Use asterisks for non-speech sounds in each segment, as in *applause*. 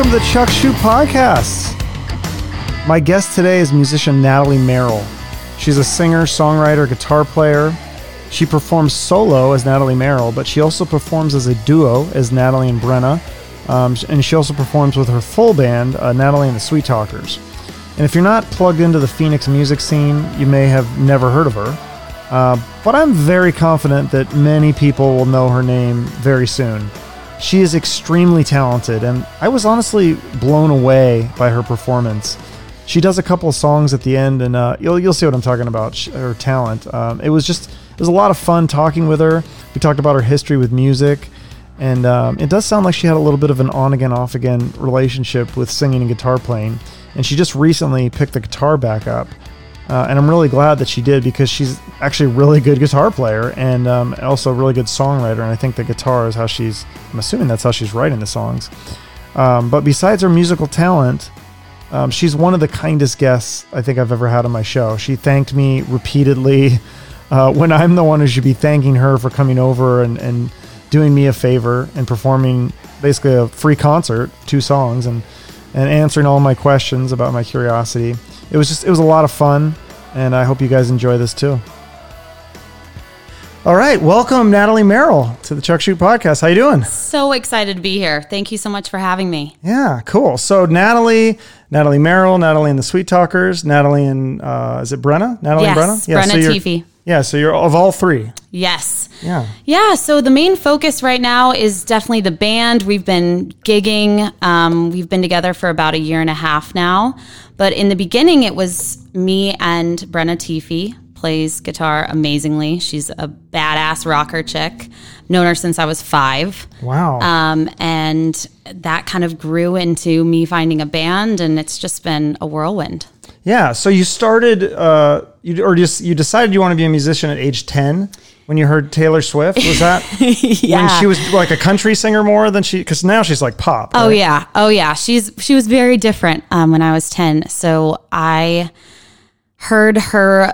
Welcome to the Chuck Shute Podcast. My guest today is musician Natalie Merrill. She's a singer, songwriter, guitar player. She performs solo as Natalie Merrill, but she also performs as a duo as Natalie and Brenna. Um, and she also performs with her full band, uh, Natalie and the Sweet Talkers. And if you're not plugged into the Phoenix music scene, you may have never heard of her. Uh, but I'm very confident that many people will know her name very soon. She is extremely talented, and I was honestly blown away by her performance. She does a couple of songs at the end, and uh, you'll you'll see what I'm talking about. Her talent. Um, it was just it was a lot of fun talking with her. We talked about her history with music, and um, it does sound like she had a little bit of an on again off again relationship with singing and guitar playing. And she just recently picked the guitar back up. Uh, and I'm really glad that she did because she's actually a really good guitar player and um, also a really good songwriter. And I think the guitar is how she's, I'm assuming that's how she's writing the songs. Um, but besides her musical talent, um, she's one of the kindest guests I think I've ever had on my show. She thanked me repeatedly *laughs* uh, when I'm the one who should be thanking her for coming over and, and doing me a favor and performing basically a free concert, two songs, and, and answering all my questions about my curiosity. It was just, it was a lot of fun, and I hope you guys enjoy this too. All right, welcome Natalie Merrill to the Chuck Shute Podcast. How you doing? So excited to be here. Thank you so much for having me. Yeah, cool. So Natalie, Natalie Merrill, Natalie and the Sweet Talkers, Natalie and uh, is it Brenna? Natalie Yes, and Brenna. Brenna so Teefy. Yeah, so you're of all three. Yes. Yeah. Yeah, so the main focus right now is definitely the band. We've been gigging. Um, we've been together for about a year and a half now. But in the beginning, it was me and Brenna Tiffy plays guitar amazingly. She's a badass rocker chick. Known her since I was five. Wow. Um, and that kind of grew into me finding a band, and it's just been a whirlwind. Yeah. So you started, uh, you or just you decided you want to be a musician at age ten when you heard Taylor Swift. Was that *laughs* yeah. when she was like a country singer more than she? Because now she's like pop. Oh yeah, oh yeah. She's she was very different um, when I was ten. So I heard her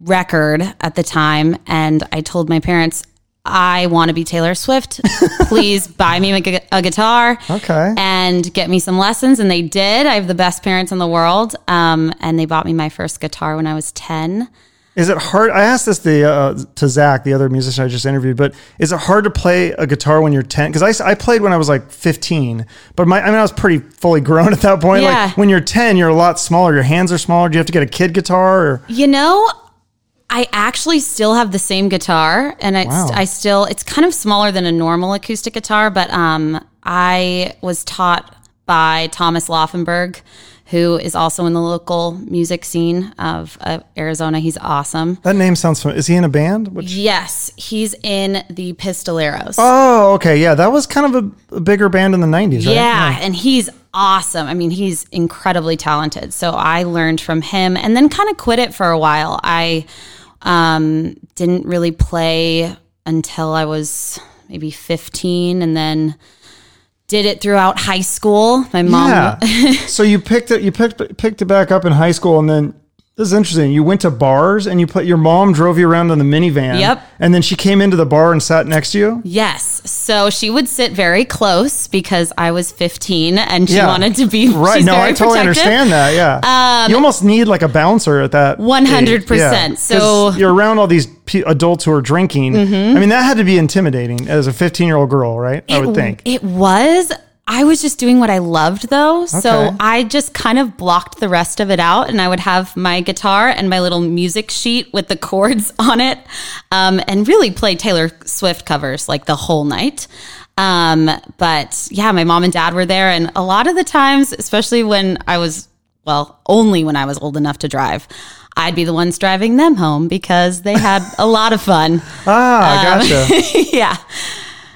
record at the time, and I told my parents, "I want to be Taylor Swift. Please *laughs* buy me a, a guitar, Okay. and get me some lessons." And they did. I have the best parents in the world, um, and they bought me my first guitar when I was ten. Is it hard? I asked this the uh, to Zach, the other musician I just interviewed, but is it hard to play a guitar when you're 10? Because I, I played when I was like 15, but my I mean I was pretty fully grown at that point. Yeah. Like when you're 10, you're a lot smaller. Your hands are smaller. Do you have to get a kid guitar? Or You know, I actually still have the same guitar, and I, Wow. I still it's kind of smaller than a normal acoustic guitar, but um, I was taught by Thomas Laufenberg, who is also in the local music scene of, of Arizona. He's awesome. that name sounds familiar. Is he in a band? Which, Yes, he's in the Pistoleros. oh, okay, yeah, that was kind of a, a bigger band in the 90s, right? Yeah, and he's awesome. I mean, he's incredibly talented. So I learned from him and then kind of quit it for a while. I um, didn't really play until I was maybe 15 and then did it throughout high school. My mom Yeah. so you picked it. You picked picked it back up in high school, and then this is interesting. You went to bars, and you put your mom drove you around in the minivan. Yep. And then she came into the bar and sat next to you. Yes. So she would sit very close because I was 15 and she Yeah. wanted to be Right. no, I totally protective. understand that. Yeah. you almost need like a bouncer at that. 100%. age. So- Mm-hmm. you're around all these pe adults who are drinking. I mean, that had to be intimidating as a 15 year old girl, right? I would think. It was. I was just doing what I loved though. Okay. So I just kind of blocked the rest of it out and I would have my guitar and my little music sheet with the *laughs* chords on it um, and really play Taylor Swift covers like the whole night. Um, but yeah, my mom and dad were there. And a lot of the times, especially when I was, well, only when I was old enough to drive, I'd be the ones driving them home because they had a lot of fun. *laughs* Ah, Um, gotcha. *laughs* yeah.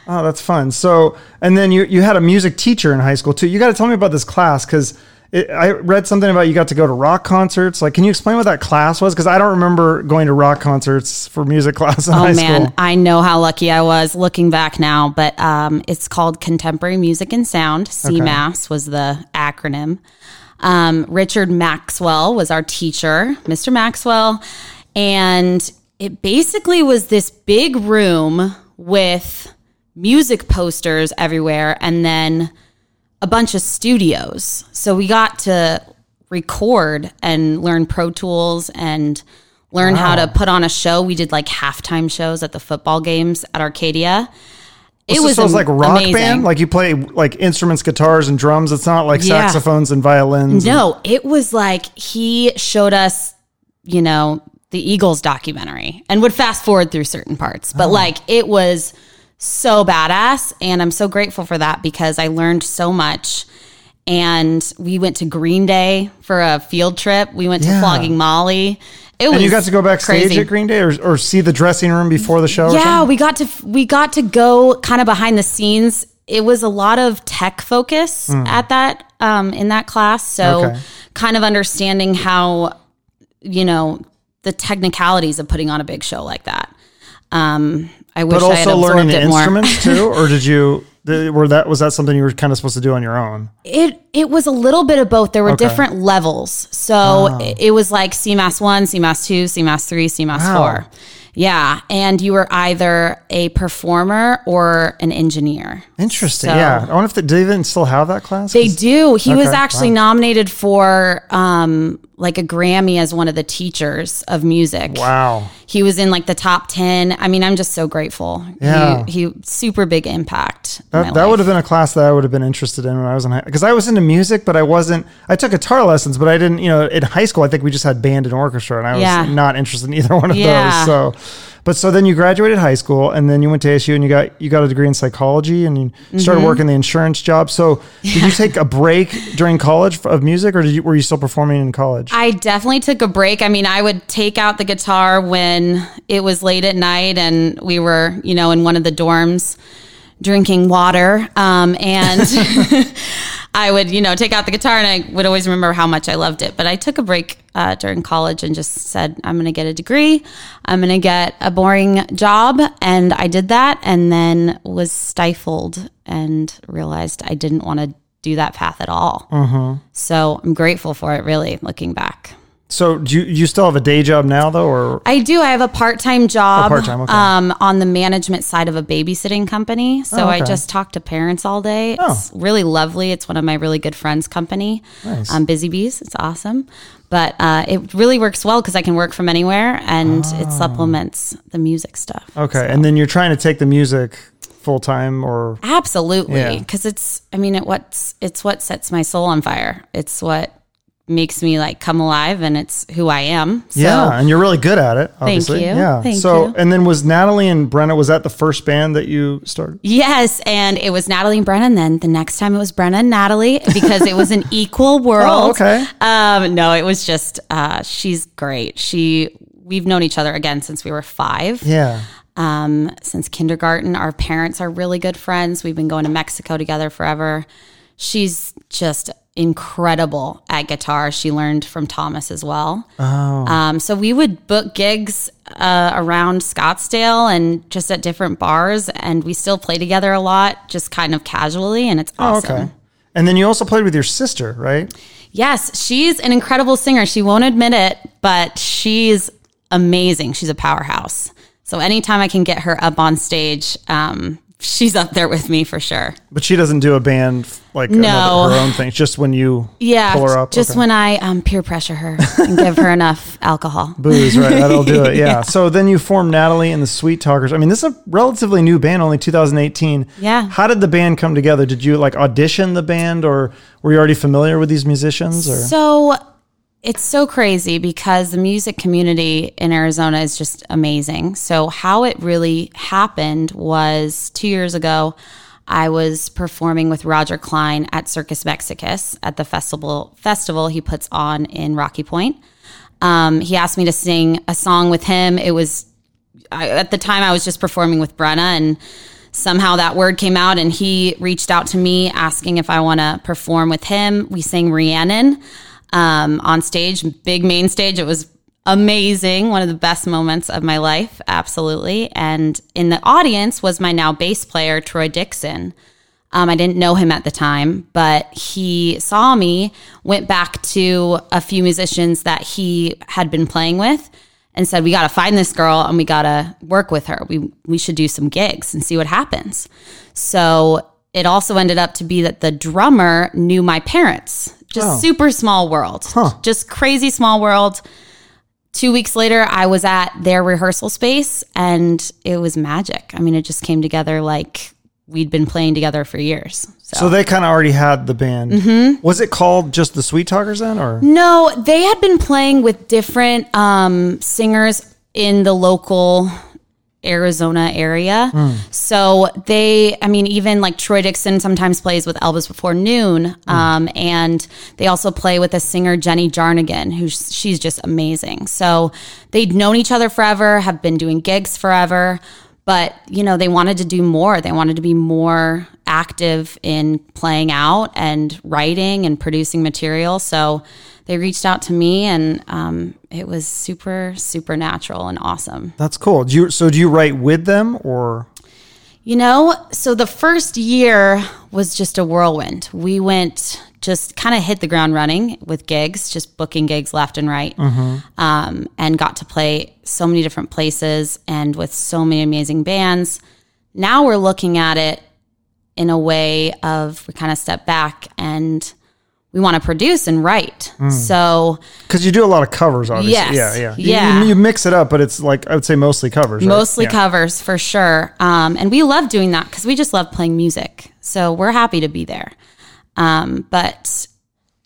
Oh, that's fun. So, and then you you had a music teacher in high school too. You got to tell me about this class because I read something about you got to go to rock concerts. Like, can you explain what that class was? Because I don't remember going to rock concerts for music *laughs* class in high Oh man. I know how lucky I was looking back now, but um, it's called Contemporary Music and Sound. CMAS was the acronym. Um, Richard Maxwell was our teacher, Mr. Maxwell, and it basically was this big room with music posters everywhere, and then a bunch of studios. So we got to record and learn Pro Tools and learn how to put on a show. We did like halftime shows at the football games at Arcadia. It So- was, so am- like rock amazing. band. Like you play like instruments, guitars, and drums. It's not like Yeah. saxophones and violins. No, it was like he showed us, you know, the Eagles documentary and would fast forward through certain parts. Oh. But like it was so badass. And I'm so grateful for that because I learned so much. And we went to Green Day for a field trip. We went to Yeah. Flogging Molly. It was And you got to go backstage crazy. at Green Day, or, or see the dressing room before the show. Yeah, we got to we got to go kind of behind the scenes. It was a lot of tech focus at that um, in that class, so. Okay. kind of understanding how you know the technicalities of putting on a big show like that. Um, I wish but I had also absorbed learning the it more. instruments too, *laughs* or did you? Were that was that something you were kind of supposed to do on your own? It it was a little bit of both. There were Okay. Different levels, so it, it was like CMAS one, CMAS two, CMAS three, CMAS Wow. four. Yeah, and you were either a performer or an engineer. Interesting. So- yeah, I wonder if they, do they even still have that class. They do. He was Okay, actually nominated for um, like a Grammy as one of the teachers of music. Wow. He was in like the top 10. I mean, I'm just so grateful. Yeah. He, he super big impact. That, that would have been a class that I would have been interested in when I was in high because I was into music, but I wasn't. I took guitar lessons, but I didn't. You know, in high school, I think we just had band and orchestra, and I was Yeah. not interested in either *laughs* one of Yeah. those. So, but so then you graduated high school, and then you went to ASU, and you got you got a degree in psychology, and you started Mm-hmm. working the insurance job. So, did you *laughs* take a break during college of music, or did you were you still performing in college? I definitely took a break. I mean, I would take out the guitar when it was late at night and we were, you know, in one of the dorms drinking water. Um, and *laughs* *laughs* I would, you know, take out the guitar and I would always remember how much I loved it. But I took a break uh, during college and just said, I'm going to get a degree. I'm going to get a boring job. And I did that and then was stifled and realized I didn't want to do that path at all. So I'm grateful for it, really, looking back. So, do you, you still have a day job now, though, or I do. I have a part time job Oh, part-time, okay. um, on the management side of a babysitting company. So Oh, I just talk to parents all day. Oh. It's really lovely. It's one of my really good friends' company, Nice. um, Busy Bees. It's awesome. But uh, it really works well because I can work from anywhere and it supplements the music stuff. Ah. okay? And then you're trying to take the music full time, or Absolutely, Yeah. because it's. I mean, it what's it's what sets my soul on fire. It's what makes me like come alive, and it's who I am. So, yeah, and you're really good at it. Obviously. you. Yeah. Thank so, you. and then was Natalie and Brenna? Was that the first band that you started? Yes, and it was Natalie and Brenna. And then the next time it was Brenna and Natalie because it was an *laughs* equal world. Oh, okay. Um, no, it was just uh, she's great. She we've known each other again since we were five. Yeah. Um, since kindergarten, our parents are really good friends. We've been going to Mexico together forever. She's just incredible at guitar. She learned from Thomas as well. Oh. Um, so we would book gigs uh, around Scottsdale and just at different bars, and we still play together a lot, just kind of casually, and it's Oh, awesome. okay. And then you also played with your sister, right? Yes, she's an incredible singer. She won't admit it, but she's amazing. She's a powerhouse. So anytime I can get her up on stage, um, she's up there with me for sure. But she doesn't do a band like No. another, her own thing. Just when you Yeah, pull her up. just Okay. when I um, peer pressure her and give her enough alcohol. *laughs* booze, right? That'll do it. *laughs* Yeah. So then you formed Natalie and the Sweet Talkers. I mean, this is a relatively new band, only 2018. Yeah. How did the band come together? Did you like audition the band, or were you already familiar with these musicians? Or So it's so crazy because the music community in Arizona is just amazing. So, how it really happened was two years ago, I was performing with Roger Clyne at Circus Mexicus at the festival festival he puts on in Rocky Point. Um, he asked me to sing a song with him. It was I, at the time I was just performing with Brenna and somehow that word came out and he reached out to me asking if I want to perform with him. We sang Rhiannon um, on stage, big main stage. It was amazing. One of the best moments of my life. Absolutely. And in the audience was my now bass player, Troy Dixon. Um, I didn't know him at the time, but he saw me, went back to a few musicians that he had been playing with, and said, "We got to find this girl and we got to work with her. We we should do some gigs and see what happens." So it also ended up to be that the drummer knew my parents. Just Oh. super small world. Huh. Just crazy small world. Two weeks later, I was at their rehearsal space and it was magic. I mean, it just came together like we'd been playing together for years. So, So they kind of already had the band. Mm-hmm. Was it called just the Sweet Talkers then, or no, they had been playing with different um, singers in the local Arizona area. So they, I mean, even like Troy Dixon sometimes plays with Elvis Before Noon. Um, and they also play with a singer, Jenny Jarnigan, who she's just amazing. So they'd known each other forever, have been doing gigs forever. But, you know, they wanted to do more. They wanted to be more active in playing out and writing and producing material. So they reached out to me and um, it was super, super natural and awesome. that's cool. Do you so do you write with them or You know, so the first year was just a whirlwind. We went just kind of hit the ground running with gigs, just booking gigs left and right, um, and got to play so many different places and with so many amazing bands. Now we're looking at it in a way of we kind of step back and we want to produce and write. So because you do a lot of covers, obviously. Yes. Yeah, yeah, You- Yeah. You, you mix it up, but it's like I would say mostly covers. right? mostly Yeah. covers for sure um, and we love doing that because we just love playing music so we're happy to be there um, but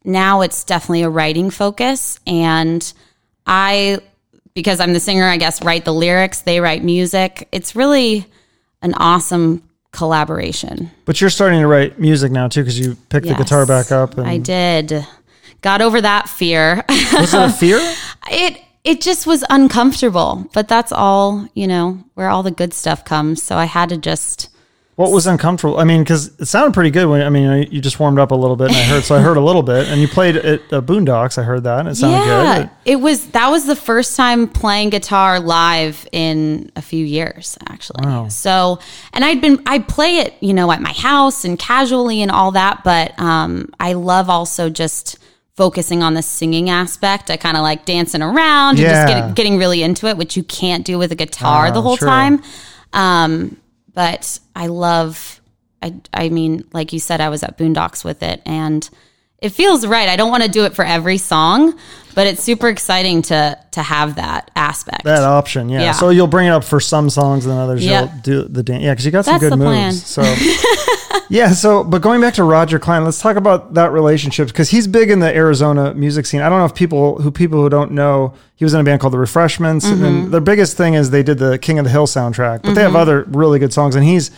now it's definitely a writing focus. And i because i'm the singer i guess write the lyrics they write music. It's really an awesome collaboration. But you're starting to write music now too because you picked the guitar back up. And i did. Got over that fear. Was it a *laughs* fear? it it just was uncomfortable but that's all you know where all the good stuff comes. So i had to just What was uncomfortable? I mean, because it sounded pretty good when I mean you just warmed up a little bit, and I heard so I heard a little bit, and you played at uh, Boondocks. I heard that, and it sounded good. it was that was the first time playing guitar live in a few years actually. Wow. So, and I'd been I play it, you know, at my house and casually and all that, but um I love also just focusing on the singing aspect. I kind of like dancing around and just get, getting really into it, which you can't do with a guitar Oh, the whole true. time. Um but I love I I mean, like you said I was at Boondocks with it. And it feels right. I don't want to do it for every song, but it's super exciting to to have that aspect. That option, yeah. Yeah. So you'll bring it up for some songs, and others Yep. you'll do the dance. Yeah, because you got some That's good the moves. plan. So *laughs* yeah. So, but going back to Roger Clyne, let's talk about that relationship because he's big in the Arizona music scene. I don't know if people who people who don't know, he was in a band called the Refreshments, Mm-hmm. and their biggest thing is they did the King of the Hill soundtrack, but they have other really good songs, and he's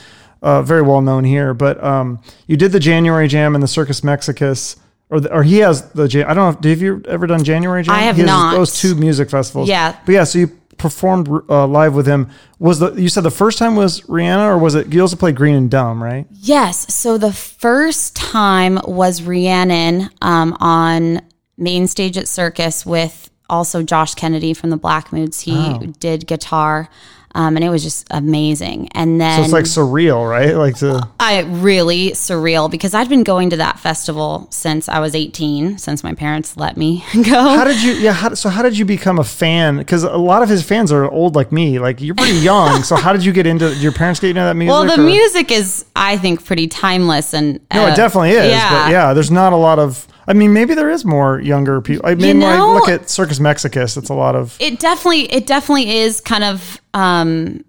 uh, very well known here. But um, you did the January Jam and the Circus Mexicus. Or, the, or he has the. I don't know. Have you ever done January Jam? I have not. Those two music festivals. Yeah. But yeah, so you performed uh, live with him. Was the you said the first time was Rhiannon, or was it you also played Green and Dumb, right? Yes. So the first time was Rhiannon um, on main stage at Circus with also Josh Kennedy from the Black Moods. He Oh. did guitar, um, and it was just amazing. And then So it's like surreal, right? Like to I really surreal because I'd been going to that festival since I was 18, since my parents let me *laughs* go. how did you? Yeah. How, so how did you become a fan? Because a lot of his fans are old like me. Like you're pretty young. so how did you get into? Did your parents get into that music? well, the or- music is, I think, pretty timeless and No, uh, it definitely is. But yeah, there's not a lot of. I mean, maybe there is more younger people. I mean, know- like look at Circus Mexicus. It's a lot of. it definitely it definitely is kind of um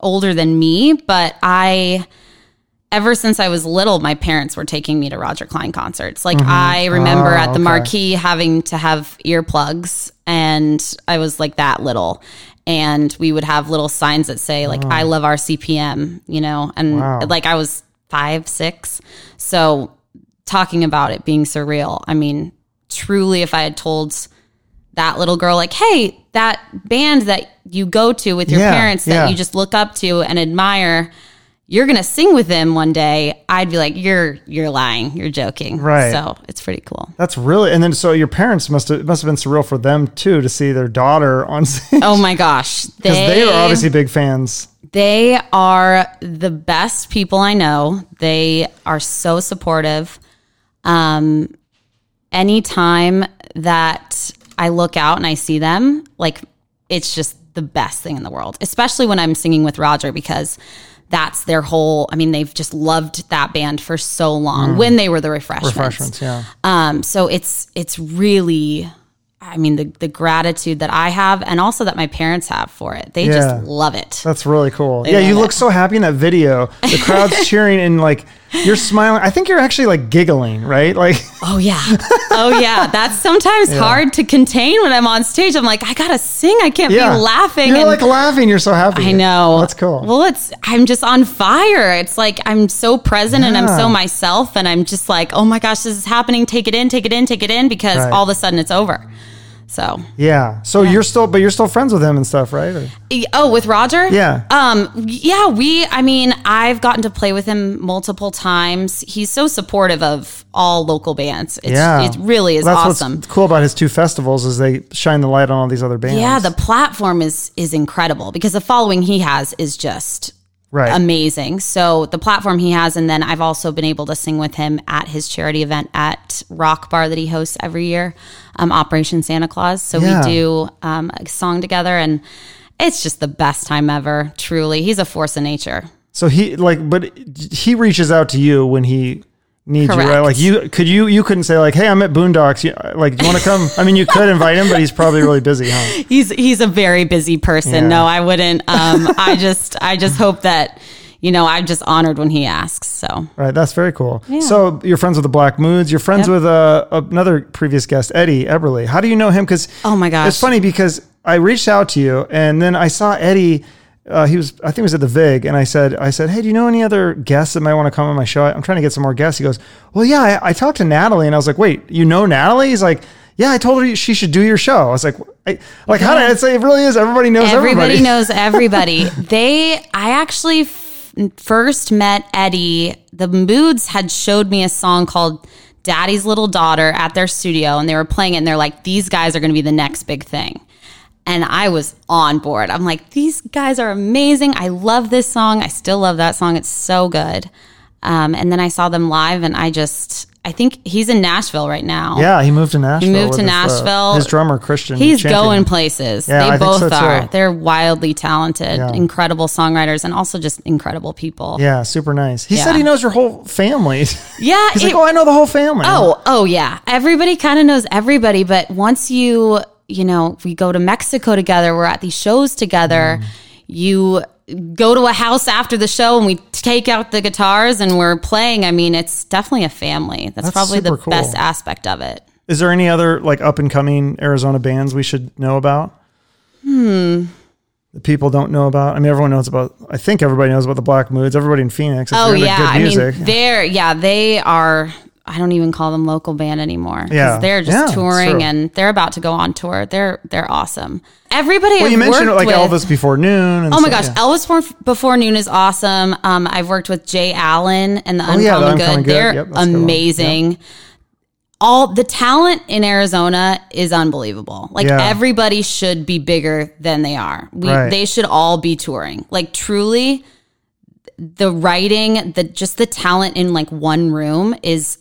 older than me but i ever since i was little my parents were taking me to Roger Clyne concerts like mm-hmm. i remember Oh, at the okay. marquee having to have earplugs and i was like that little and we would have little signs that say like mm. i love RCPM you know and Wow. like i was five six so talking about it being surreal i mean truly if i had told that little girl like hey that band that you go to with your Yeah, parents that yeah. you just look up to and admire you're gonna sing with them one day i'd be like you're you're lying you're joking Right. so it's pretty cool That's really. And then so your parents must have must have been surreal for them too to see their daughter on *laughs* stage oh my gosh because they are obviously big fans. They are the best people I know. They are so supportive. Um, anytime that I look out and I see them, like it's just the best thing in the world, especially when I'm singing with Roger because that's their whole. I mean, they've just loved that band for so long when they were the refreshments. Refreshments, yeah. Um, so it's it's really, I mean, the the gratitude that I have, and also that my parents have for it. They Yeah. just love it. That's really cool. yeah, you it. look so happy in that video. The crowd's *laughs* cheering and like you're smiling. I think you're actually like giggling, right? Like *laughs* Oh yeah, oh yeah. That's sometimes hard to contain when I'm on stage. I'm like, I gotta sing. I can't yeah, be laughing. You're and- like laughing. You're so happy. I know. That's cool. Well, it's I'm just on fire. It's like I'm so present and I'm so myself and I'm just like, "Oh my gosh, this is happening. Take it in, take it in, take it in because Right. all of a sudden it's over." So, yeah. So you're still, but you're still friends with him and stuff, right? Or- oh, with Roger? Yeah. Um yeah, we I mean, I've gotten to play with him multiple times. He's so supportive of all local bands. It's, yeah, It really is That's awesome. What's cool about his two festivals is they shine the light on all these other bands. Yeah, the platform is is incredible because the following he has is just right. amazing. So the platform he has, and then I've also been able to sing with him at his charity event at Rock Bar that he hosts every year, um, Operation Santa Claus. So Yeah. we do um, a song together, and it's just the best time ever. Truly, he's a force of nature. So he like, but he reaches out to you when he needs you, right? Like you could you you couldn't say like, hey, I'm at Boondocks. You, like, do you want to come? I mean, you could invite him, but he's probably really busy, huh? *laughs* He's he's a very busy person. Yeah. No, I wouldn't. Um, I just I just hope that you know I'm just honored when he asks. So Right, that's very cool. So you're friends with the Black Moods. You're friends Yep. with uh, another previous guest, Eddie Eberle. How do you know him? Because Oh my gosh. it's funny because I reached out to you, and then I saw Eddie. Uh, he was, I think, it was at the Vig, and I said, I said, hey, do you know any other guests that might want to come on my show? I'm trying to get some more guests. He goes, well, yeah, I, I talked to Natalie, and I was like, wait, you know Natalie? He's like, yeah, I told her she should do your show. I was like, I, like, how did I say it? Really is. Everybody knows everybody. everybody *laughs* knows *laughs* everybody. they, I actually f- first met Eddie. The Moods had showed me a song called Daddy's Little Daughter at their studio, and they were playing it, and they're like, these guys are going to be the next big thing. And I was on board. I'm like, these guys are amazing. I love this song. I still love that song. It's so good. Um, and then I saw them live, and I just, I think he's in Nashville right now. Yeah, he moved to Nashville. He moved to his, uh, Nashville. his drummer, Christian. He's Champion. going places. Yeah, I they think both so, too. are. They're wildly talented, Yeah. incredible songwriters, and also just incredible people. Yeah, super nice. He Yeah. said he knows your whole family. *laughs* Yeah, He's it- like, oh, I know the whole family. Oh, oh yeah. Everybody kind of knows everybody, but once you, you know, we go to Mexico together, we're at these shows together, Mm. you go to a house after the show and we take out the guitars and we're playing. I mean, it's definitely a family. That's, That's probably the cool. best aspect of it. Is there any other like up and coming Arizona bands we should know about? Hmm. That people don't know about. I mean, everyone knows about. I think everybody knows about the Black Moods. Everybody in Phoenix. Oh yeah, good I mean they're yeah they are. I don't even call them local band anymore. Yeah. they're just Yeah, touring and they're about to go on tour. They're they're awesome. Everybody well, I've you mentioned like with, Elvis Before Noon. And Oh my so- gosh, yeah. Elvis Before- Noon is awesome. Um, I've worked with Jay Allen and the Oh, yeah, The Uncommon Uncommon Good. Good. They're Yep, that's a good one. amazing. All the talent in Arizona is unbelievable. Like everybody should be bigger than they are. We Right. they should all be touring. Like truly the writing, the just the talent in like one room is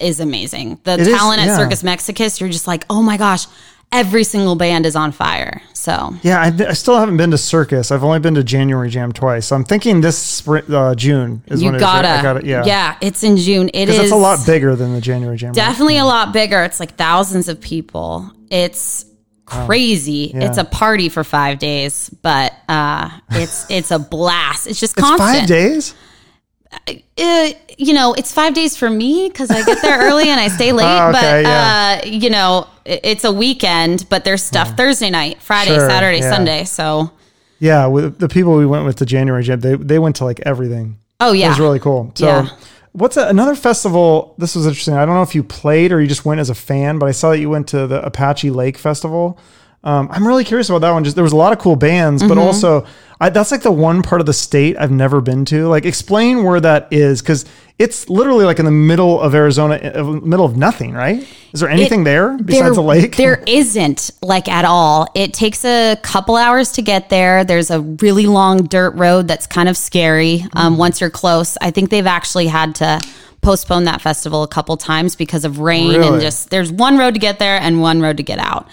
is amazing. The It is, talent yeah. at Circus Mexicus, you're just like, "Oh my gosh, every single band is on fire." So, Yeah, I, I still haven't been to Circus. I've only been to January Jam twice. So I'm thinking this spring, uh, June is you when it is, gotta, right? I got it. Yeah, yeah, it's in June. It is it's a lot bigger than the January Jam. right? definitely a lot bigger. It's like thousands of people. It's crazy. Yeah. It's a party for five days, but uh, it's it's a blast. It's just It's five days. Uh, you know, it's five days for me because I get there *laughs* early and I stay late. Oh, okay, but yeah. uh, you know, it- it's a weekend. But there's stuff Thursday night, Friday, Sure, Saturday, yeah. Sunday. So, Yeah, with the people we went with the January Jam, they they went to like everything. oh yeah, It was really cool. So, Yeah. what's a, another festival? This was interesting. I don't know if you played or you just went as a fan, but I saw that you went to the Apache Lake Festival. Um, I'm really curious about that one. Just there was a lot of cool bands, Mm-hmm. but also I, that's like the one part of the state I've never been to. Like, explain where that is because it's literally like in the middle of Arizona, uh, middle of nothing, right? Is there anything there besides there, a lake? There *laughs* isn't like at all. It takes a couple hours to get there. There's a really long dirt road that's kind of scary. Um, once you're close, I think they've actually had to postpone that festival a couple times because of rain Really? and just there's one road to get there and one road to get out.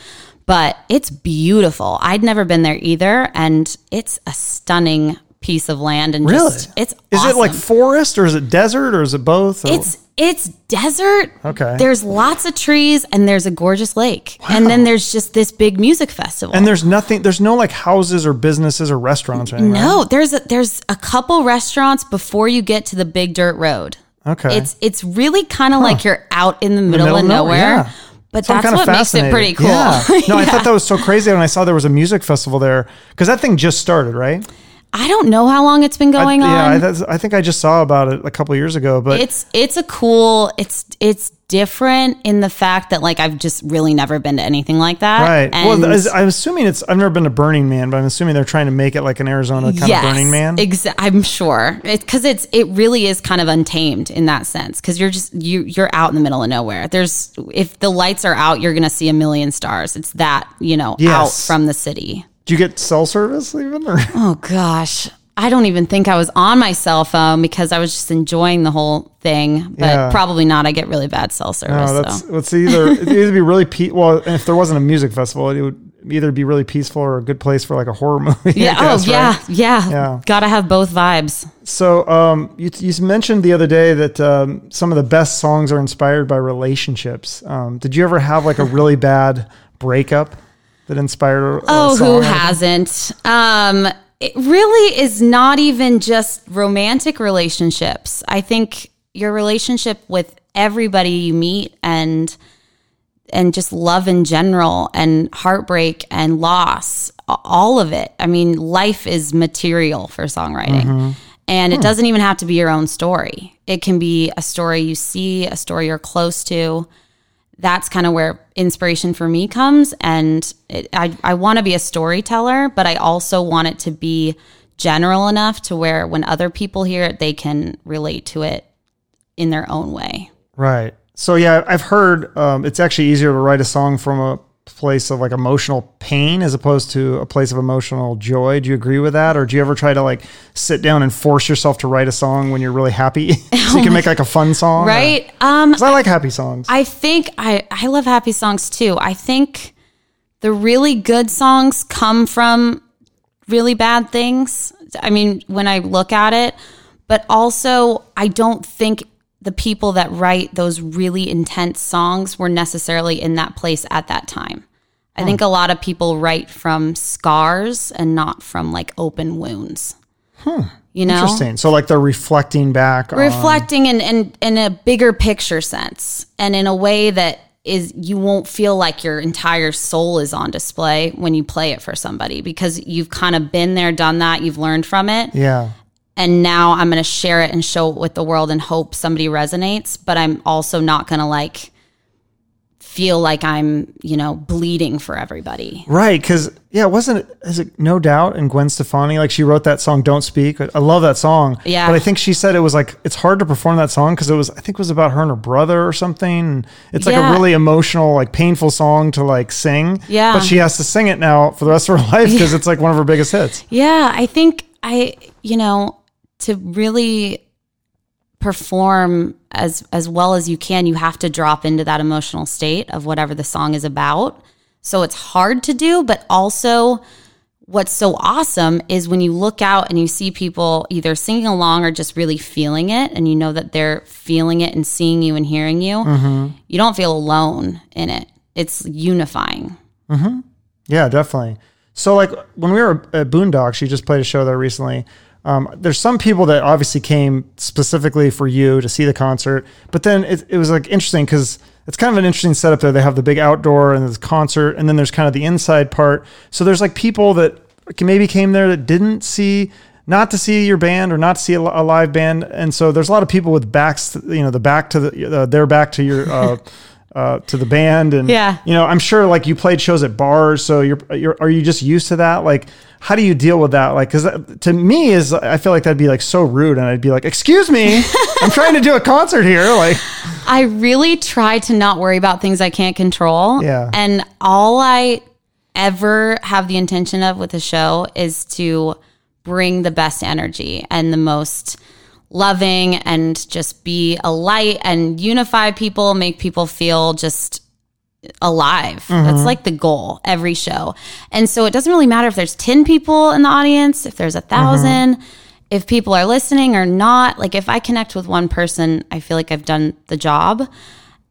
But it's beautiful. I'd never been there either, and it's a stunning piece of land and Really? just it's Is it like forest or is it desert or is it both? or- It's it's desert. Okay. There's lots of trees and there's a gorgeous lake. And then there's just this big music festival. and there's nothing. There's no like houses or businesses or restaurants or anything. right? no, there's a, there's a couple restaurants before you get to the big dirt road. Okay. It's it's really kind of like you're out in the middle, middle of of nowhere, nowhere. yeah. But So that's what makes it pretty cool. Yeah. No, I *laughs* thought that was so crazy when I saw there was a music festival there because that thing just started, right? I don't know how long it's been going yeah, on. Yeah, I, I think I just saw about it a couple years ago, but it's it's a cool it's it's different in the fact that like I've just really never been to anything like that. right. And well, I'm assuming it's. I've never been to Burning Man, but I'm assuming they're trying to make it like an Arizona kind of Burning Man. Exa- I'm sure because it's it really is kind of untamed in that sense because you're just you you're out in the middle of nowhere. There's if the lights are out, you're gonna see a million stars. It's that you know out from the city. Do you get cell service even? Or? *laughs* Oh gosh. I don't even think I was on my cell phone because I was just enjoying the whole thing, but Yeah. probably not. I get really bad cell service. No, that's so. it's either *laughs* it'd either be really pe- well if there wasn't a music festival, it would either be really peaceful or a good place for like a horror *laughs* movie. Yeah. guess, oh, yeah, right? yeah. Yeah. Gotta have both vibes. So um, you, you mentioned the other day that um, some of the best songs are inspired by relationships. Um, did you ever have like a really bad breakup that inspired? A, a uh, Oh, who out of it? hasn't? Um, it really is not even just romantic relationships. I think your relationship with everybody you meet and and just love in general and heartbreak and loss, all of it. I mean, life is material for songwriting. Mm-hmm. And it hmm. doesn't even have to be your own story. It can be a story you see, a story you're close to that's kind of where inspiration for me comes. And it, I, I want to be a storyteller, but I also want it to be general enough to where when other people hear it, they can relate to it in their own way. Right. So yeah, I've heard um, it's actually easier to write a song from a place of like emotional pain as opposed to a place of emotional joy. Do you agree with that, or do you ever try to like sit down and force yourself to write a song when you're really happy, *laughs* so you can make like a fun song? or- Right. Um, 'Cause I like happy songs. I think I, I love happy songs too. I think the really good songs come from really bad things. I mean, when I look at it, but also I don't think the people that write those really intense songs were necessarily in that place at that time. I think a lot of people write from scars and not from like open wounds. You know? Interesting. So like they're reflecting back. on, reflecting in, in in a bigger picture sense and in a way that is you won't feel like your entire soul is on display when you play it for somebody because you've kind of been there done that you've learned from it yeah. And now i'm going to share it and show it with the world and hope somebody resonates but i'm also not going to like feel like i'm you know bleeding for everybody Right, because yeah, wasn't it? Is it no doubt? And Gwen Stefani, like she wrote that song "Don't Speak." I love that song. Yeah. but I think she said it was like it's hard to perform that song because it was I think it was about her and her brother or something. It's like a really emotional, like painful song to like sing. Yeah. but she has to sing it now for the rest of her *laughs* life because it's like one of her biggest hits. Yeah, I think I, you know, to really perform as as well as you can, you have to drop into that emotional state of whatever the song is about. So it's hard to do, but also what's so awesome is when you look out and you see people either singing along or just really feeling it and you know that they're feeling it and seeing you and hearing you. Mm-hmm. You don't feel alone in it. It's unifying. Mm-hmm. Yeah, definitely. So like when we were at boondocks you just played a show there recently. Um, there's some people that obviously came specifically for you to see the concert, but then it, it was like interesting because it's kind of an interesting setup there. They have the big outdoor and there's concert, and then there's kind of the inside part. So there's like people that maybe came there that didn't see, not to see your band or not to see a, a live band, and so there's a lot of people with backs, you know, the back to the uh, their back to your. Uh, *laughs* uh, to the band and Yeah. you know i'm sure like you played shows at bars so you're, you're are you just used to that like how do you deal with that like because to me is i feel like that'd be like so rude and i'd be like excuse me *laughs* i'm trying to do a concert here like I really try to not worry about things I can't control. Yeah. And all I ever have the intention of with a show is to bring the best energy and the most loving and just be a light and unify people, make people feel just alive. Mm-hmm. That's like the goal every show. And so it doesn't really matter if there's 10 people in the audience, if there's a mm-hmm. 1000 if people are listening or not. Like if I connect with one person, I feel like I've done the job.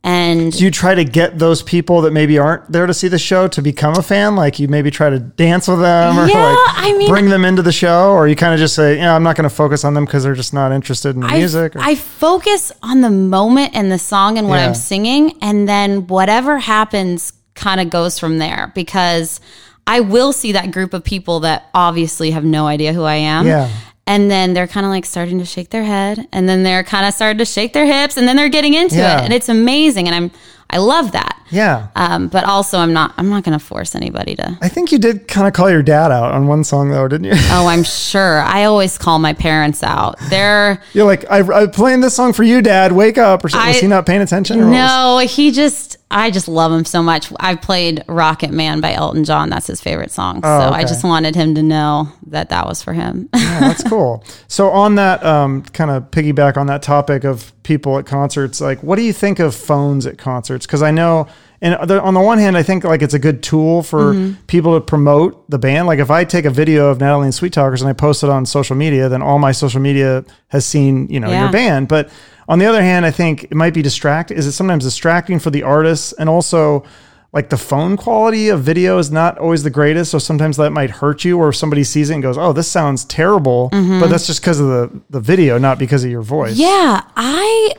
And Do you try to get those people that maybe aren't there to see the show to become a fan? Like you maybe try to dance with them or Yeah, like I mean- bring them into the show, or you kind of just say, yeah, I'm not going to focus on them because they're just not interested in the I, music. or- I focus on the moment and the song and what Yeah. I'm singing, and then whatever happens kind of goes from there because I will see that group of people that obviously have no idea who I am. Yeah. And then they're kind of like starting to shake their head, and then they're kind of starting to shake their hips, and then they're getting into Yeah. it, and it's amazing, and I'm I love that. yeah. Um, but also, I'm not I'm not going to force anybody to. I think you did kind of call your dad out on one song though, didn't you? Oh, I'm *laughs* sure. I always call my parents out. They're You're like, I, I'm playing this song for you, Dad. Wake up, or something. Was he not paying attention? or what was- No, he just, I just love him so much. I've played Rocket Man by Elton John. That's his favorite song. so I Oh, just wanted him to know that that was for him. Yeah, that's *laughs* cool. So on that um, kind of piggyback on that topic of people at concerts, like what do you think of phones at concerts? Because I know, and the, on the one hand, I think like it's a good tool for Mm-hmm. people to promote the band. Like if I take a video of Natalie and Sweet Talkers and I post it on social media, then all my social media has seen you know Yeah. your band. But on the other hand, I think it might be distract. Is it sometimes distracting for the artists and also like the phone quality of video is not always the greatest. So sometimes that might hurt you or somebody sees it and goes, Oh, this sounds terrible. But that's just because of the, the video, not because of your voice. Mm-hmm. yeah. I,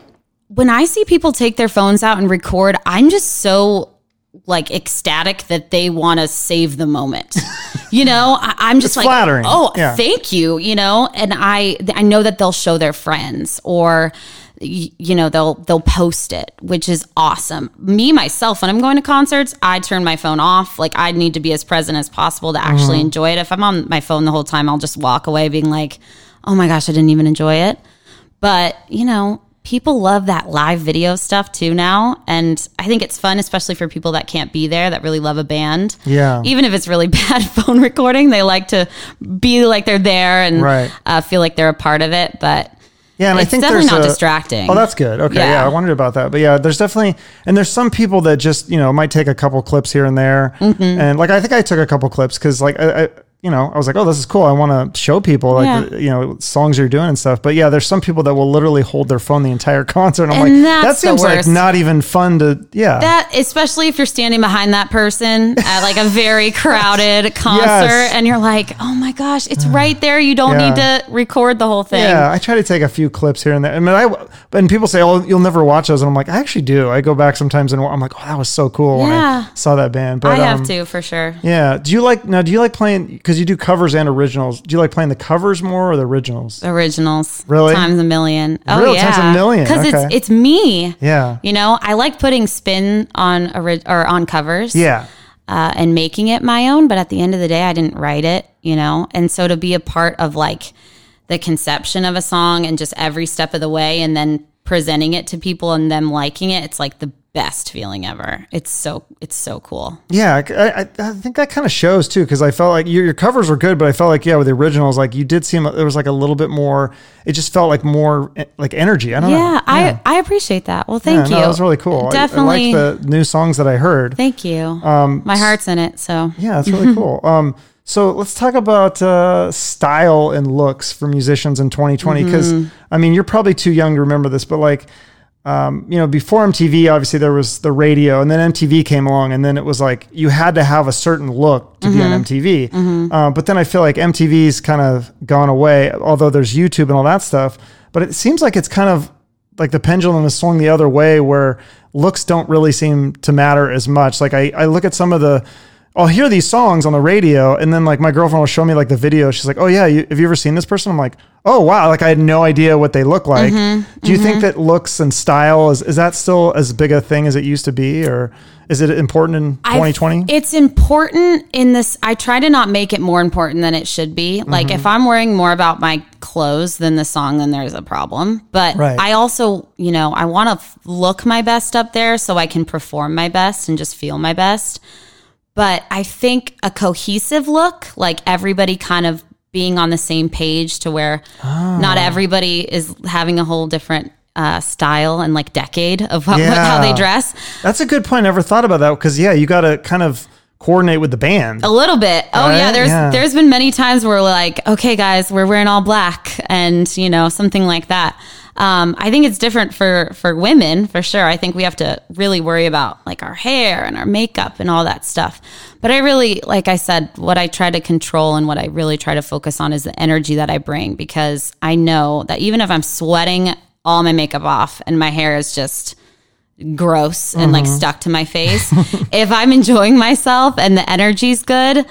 when I see people take their phones out and record, I'm just so like ecstatic that they want to save the moment. *laughs* you know, I, I'm just It's like, flattering. oh, Yeah. thank you. You know, and I, I know that they'll show their friends or, you know, they'll they'll post it, which is awesome. Me myself, when I'm going to concerts, I turn my phone off. Like I need to be as present as possible to actually Mm-hmm. enjoy it. If I'm on my phone the whole time, I'll just walk away being like, oh my gosh, I didn't even enjoy it. But, you know, people love that live video stuff too now. And I think it's fun, especially for people that can't be there, that really love a band. Yeah. Even if it's really *laughs* bad phone recording, they like to be like they're there and Right. uh, feel like they're a part of it. But Yeah, and it's I think definitely there's not a- distracting. Oh, that's good. Okay, yeah. Yeah. I wondered about that, but yeah, there's definitely and there's some people that just you know might take a couple clips here and there, Mm-hmm. and like I think I took a couple clips because like I, I you know I was like, oh, this is cool. I want to show people like Yeah. the, you know songs you're doing and stuff. But yeah, there's some people that will literally hold their phone the entire *laughs* concert. And I'm And like, that's that seems like not even fun to. Yeah, that especially if you're standing behind that person at like a very *laughs* crowded concert Yes. and you're like oh my gosh it's right there you don't Yeah. need to record the whole thing Yeah, I try to take a few clips here and there. I mean, I and people say, "Oh, you'll never watch those," and I'm like, I actually do. I go back sometimes and I'm like, "Oh, that was so cool when I saw that band." But i have um, to for sure Yeah. Do you like now? Do you like playing because you do covers and originals? Do you like playing the covers more or the originals? originals Really? times a million oh Real yeah times a million, because okay. it's it's me Yeah. you know i like putting spin on ori- or on covers Yeah. uh, and making it my own. But at the end of the day, I didn't write it, you know? And so to be a part of like the conception of a song and just every step of the way and then presenting it to people and them liking it, it's like the best feeling ever. It's so, it's so cool. Yeah. I, I, I think that kind of shows too because I felt like your, your covers were good, but I felt like yeah, with the originals, like you did seem there was like a little bit more. It just felt like more eh, like energy. I don't know. Yeah, I, I appreciate that. Well, thank Yeah, you. no, that was really cool. Definitely. I, like the new songs that I heard. thank you. Um, My heart's in it. So Yeah, that's *laughs* really cool. Um, so let's talk about uh, style and looks for musicians in 2020. Because Mm-hmm. I mean, you're probably too young to remember this, but like, um, you know, before MTV, obviously there was the radio, and then MTV came along, and then it was like you had to have a certain look to be Mm-hmm. on MTV. Uh, but then I feel like MTV's kind of gone away, although there's YouTube and all that stuff. But it seems like it's kind of like the pendulum is swung the other way where looks don't really seem to matter as much. Like I, I look at some of the, I'll hear these songs on the radio and then like my girlfriend will show me like the video. She's like, oh yeah, you, have you ever seen this person? I'm like, oh wow. Like I had no idea what they look like. Do you think that looks and style is, is that still as big a thing as it used to be? Or is it important in I- 2020? It's important in this. I try to not make it more important than it should be. Like Mm-hmm. if I'm worrying more about my clothes than the song, then there's a problem. But Right. I also, you know, I want to f- look my best up there so I can perform my best and just feel my best. But I think a cohesive look, like everybody kind of being on the same page to where Ah. not everybody is having a whole different uh, style and like decade of how, Yeah. *laughs* how they dress. That's a good point. I never thought about that because yeah, you got to kind of coordinate with the band. A little bit. Oh yeah, there's Yeah. there's been many times where we're like, okay, guys, we're wearing all black, and you know something like that. Um, I think it's different for for women for sure. I think we have to really worry about like our hair and our makeup and all that stuff. But I really, like I said, what I try to control and what I really try to focus on is the energy that I bring because I know that even if I'm sweating all my makeup off and my hair is just gross and like stuck to my face. *laughs* if I'm enjoying myself and the energy's good,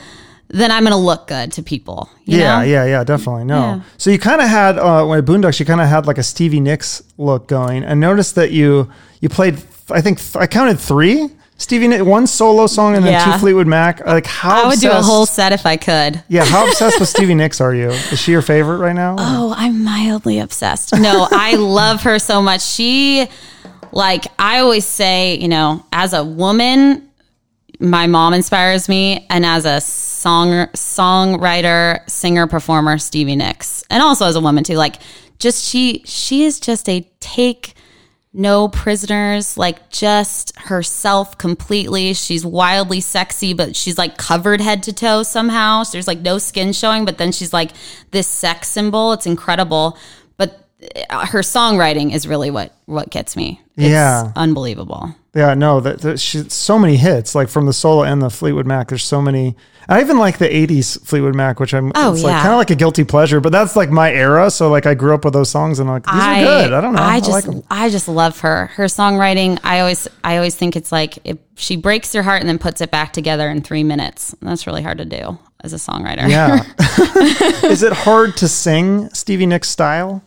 then I'm gonna look good to people. You yeah, know? yeah, yeah, definitely. No. Yeah. So you kind of had uh, when at Boondocks, you kind of had like a Stevie Nicks look going. And noticed that you you played. I think th- I counted three Stevie Nicks, one solo song, and then Yeah. two Fleetwood Mac. Like how I would do a whole set if I could. Yeah, how *laughs* obsessed with Stevie Nicks are you? Is she your favorite right now? Oh, I'm mildly obsessed. No, I *laughs* love her so much. She, like, I always say, you know, as a woman, my mom inspires me, and as a song songwriter, singer, performer, Stevie Nicks, and also as a woman too. Like, just she, she is just a take no prisoners, like just herself completely. She's wildly sexy, but she's like covered head to toe somehow. So there's like no skin showing, but then she's like this sex symbol. It's incredible. But uh, her songwriting is really what what gets me. It's Yeah. unbelievable. Yeah, no, that, that she, so many hits, like from the solo and the Fleetwood Mac. There's so many. I even like the '80s Fleetwood Mac, which I'm. Oh, it's like yeah. kind of like a guilty pleasure, but that's like my era. So like I grew up with those songs, and I'm like these are good. I don't know. I I just, like. I just love her. Her songwriting. I always, I always think it's like she breaks your heart and then puts it back together in three minutes. That's really hard to do as a songwriter. Yeah. *laughs* *laughs* Is it hard to sing Stevie Nicks style?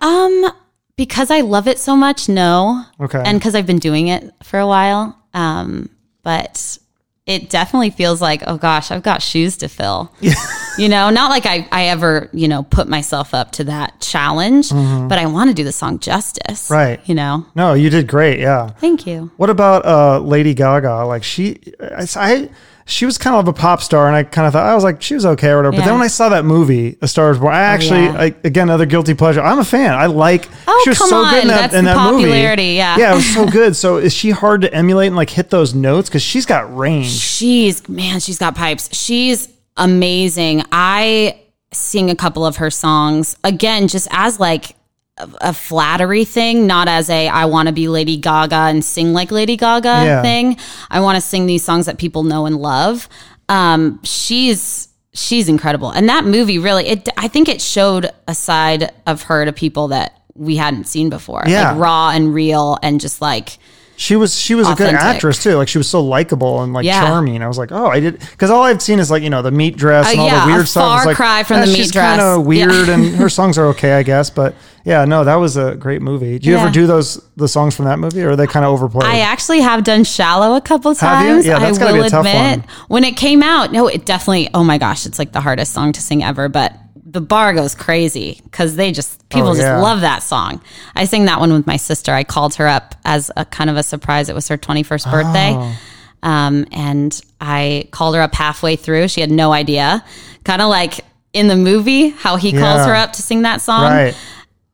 Um, because I love it so much, no. Okay. And because I've been doing it for a while. Um, but it definitely feels like, oh gosh, I've got shoes to fill. *laughs* you know, not like I, I ever, you know, put myself up to that challenge, but I want to do the song justice. Mm-hmm. Right. You know, No, you did great. Yeah. thank you. What about uh, Lady Gaga? Like she, I, I- she was kind of a pop star, and I kind of thought I was like she was okay or whatever. But then when I saw that movie, A Star Is Born, I oh, actually, yeah. I, again, another guilty pleasure. I'm a fan. I like. Oh, she was come so good in on. that That's in that movie. popularity, yeah. yeah, it was so *laughs* good. So is she hard to emulate and like hit those notes because she's got range? She's man, she's got pipes. She's amazing. I sing a couple of her songs again, just as like a, flattery thing, not as a I want to be Lady Gaga and sing like Lady Gaga Yeah. thing. I want to sing these songs that people know and love. Um, she's she's incredible, and that movie really, it I think it showed a side of her to people that we hadn't seen before, Yeah. like raw and real, and just like. She was she was a good actress too. Like she was so likable and like Yeah. charming. I was like, oh, I did because all I've seen is like you know the meat dress and Uh, all yeah, the weird stuff. far like, cry from eh, the meat she's dress. Kind of Yeah. weird, and *laughs* her songs are okay, I guess. But yeah, no, that was a great movie. Do you ever do those the songs from that movie, or are they kind of overplayed? I actually have done shallow a couple Have you? times. Yeah, that's I gotta be will a tough admit. one. When it came out, no, it definitely. Oh my gosh, it's like the hardest song to sing ever. But the bar goes crazy because they just people Oh, just love that song. I sang that one with my sister. I called her up as a kind of a surprise. It was her twenty first birthday. Oh. Um, and I called her up halfway through. She had no idea. Kind of like in the movie, how he calls her up to sing that song right.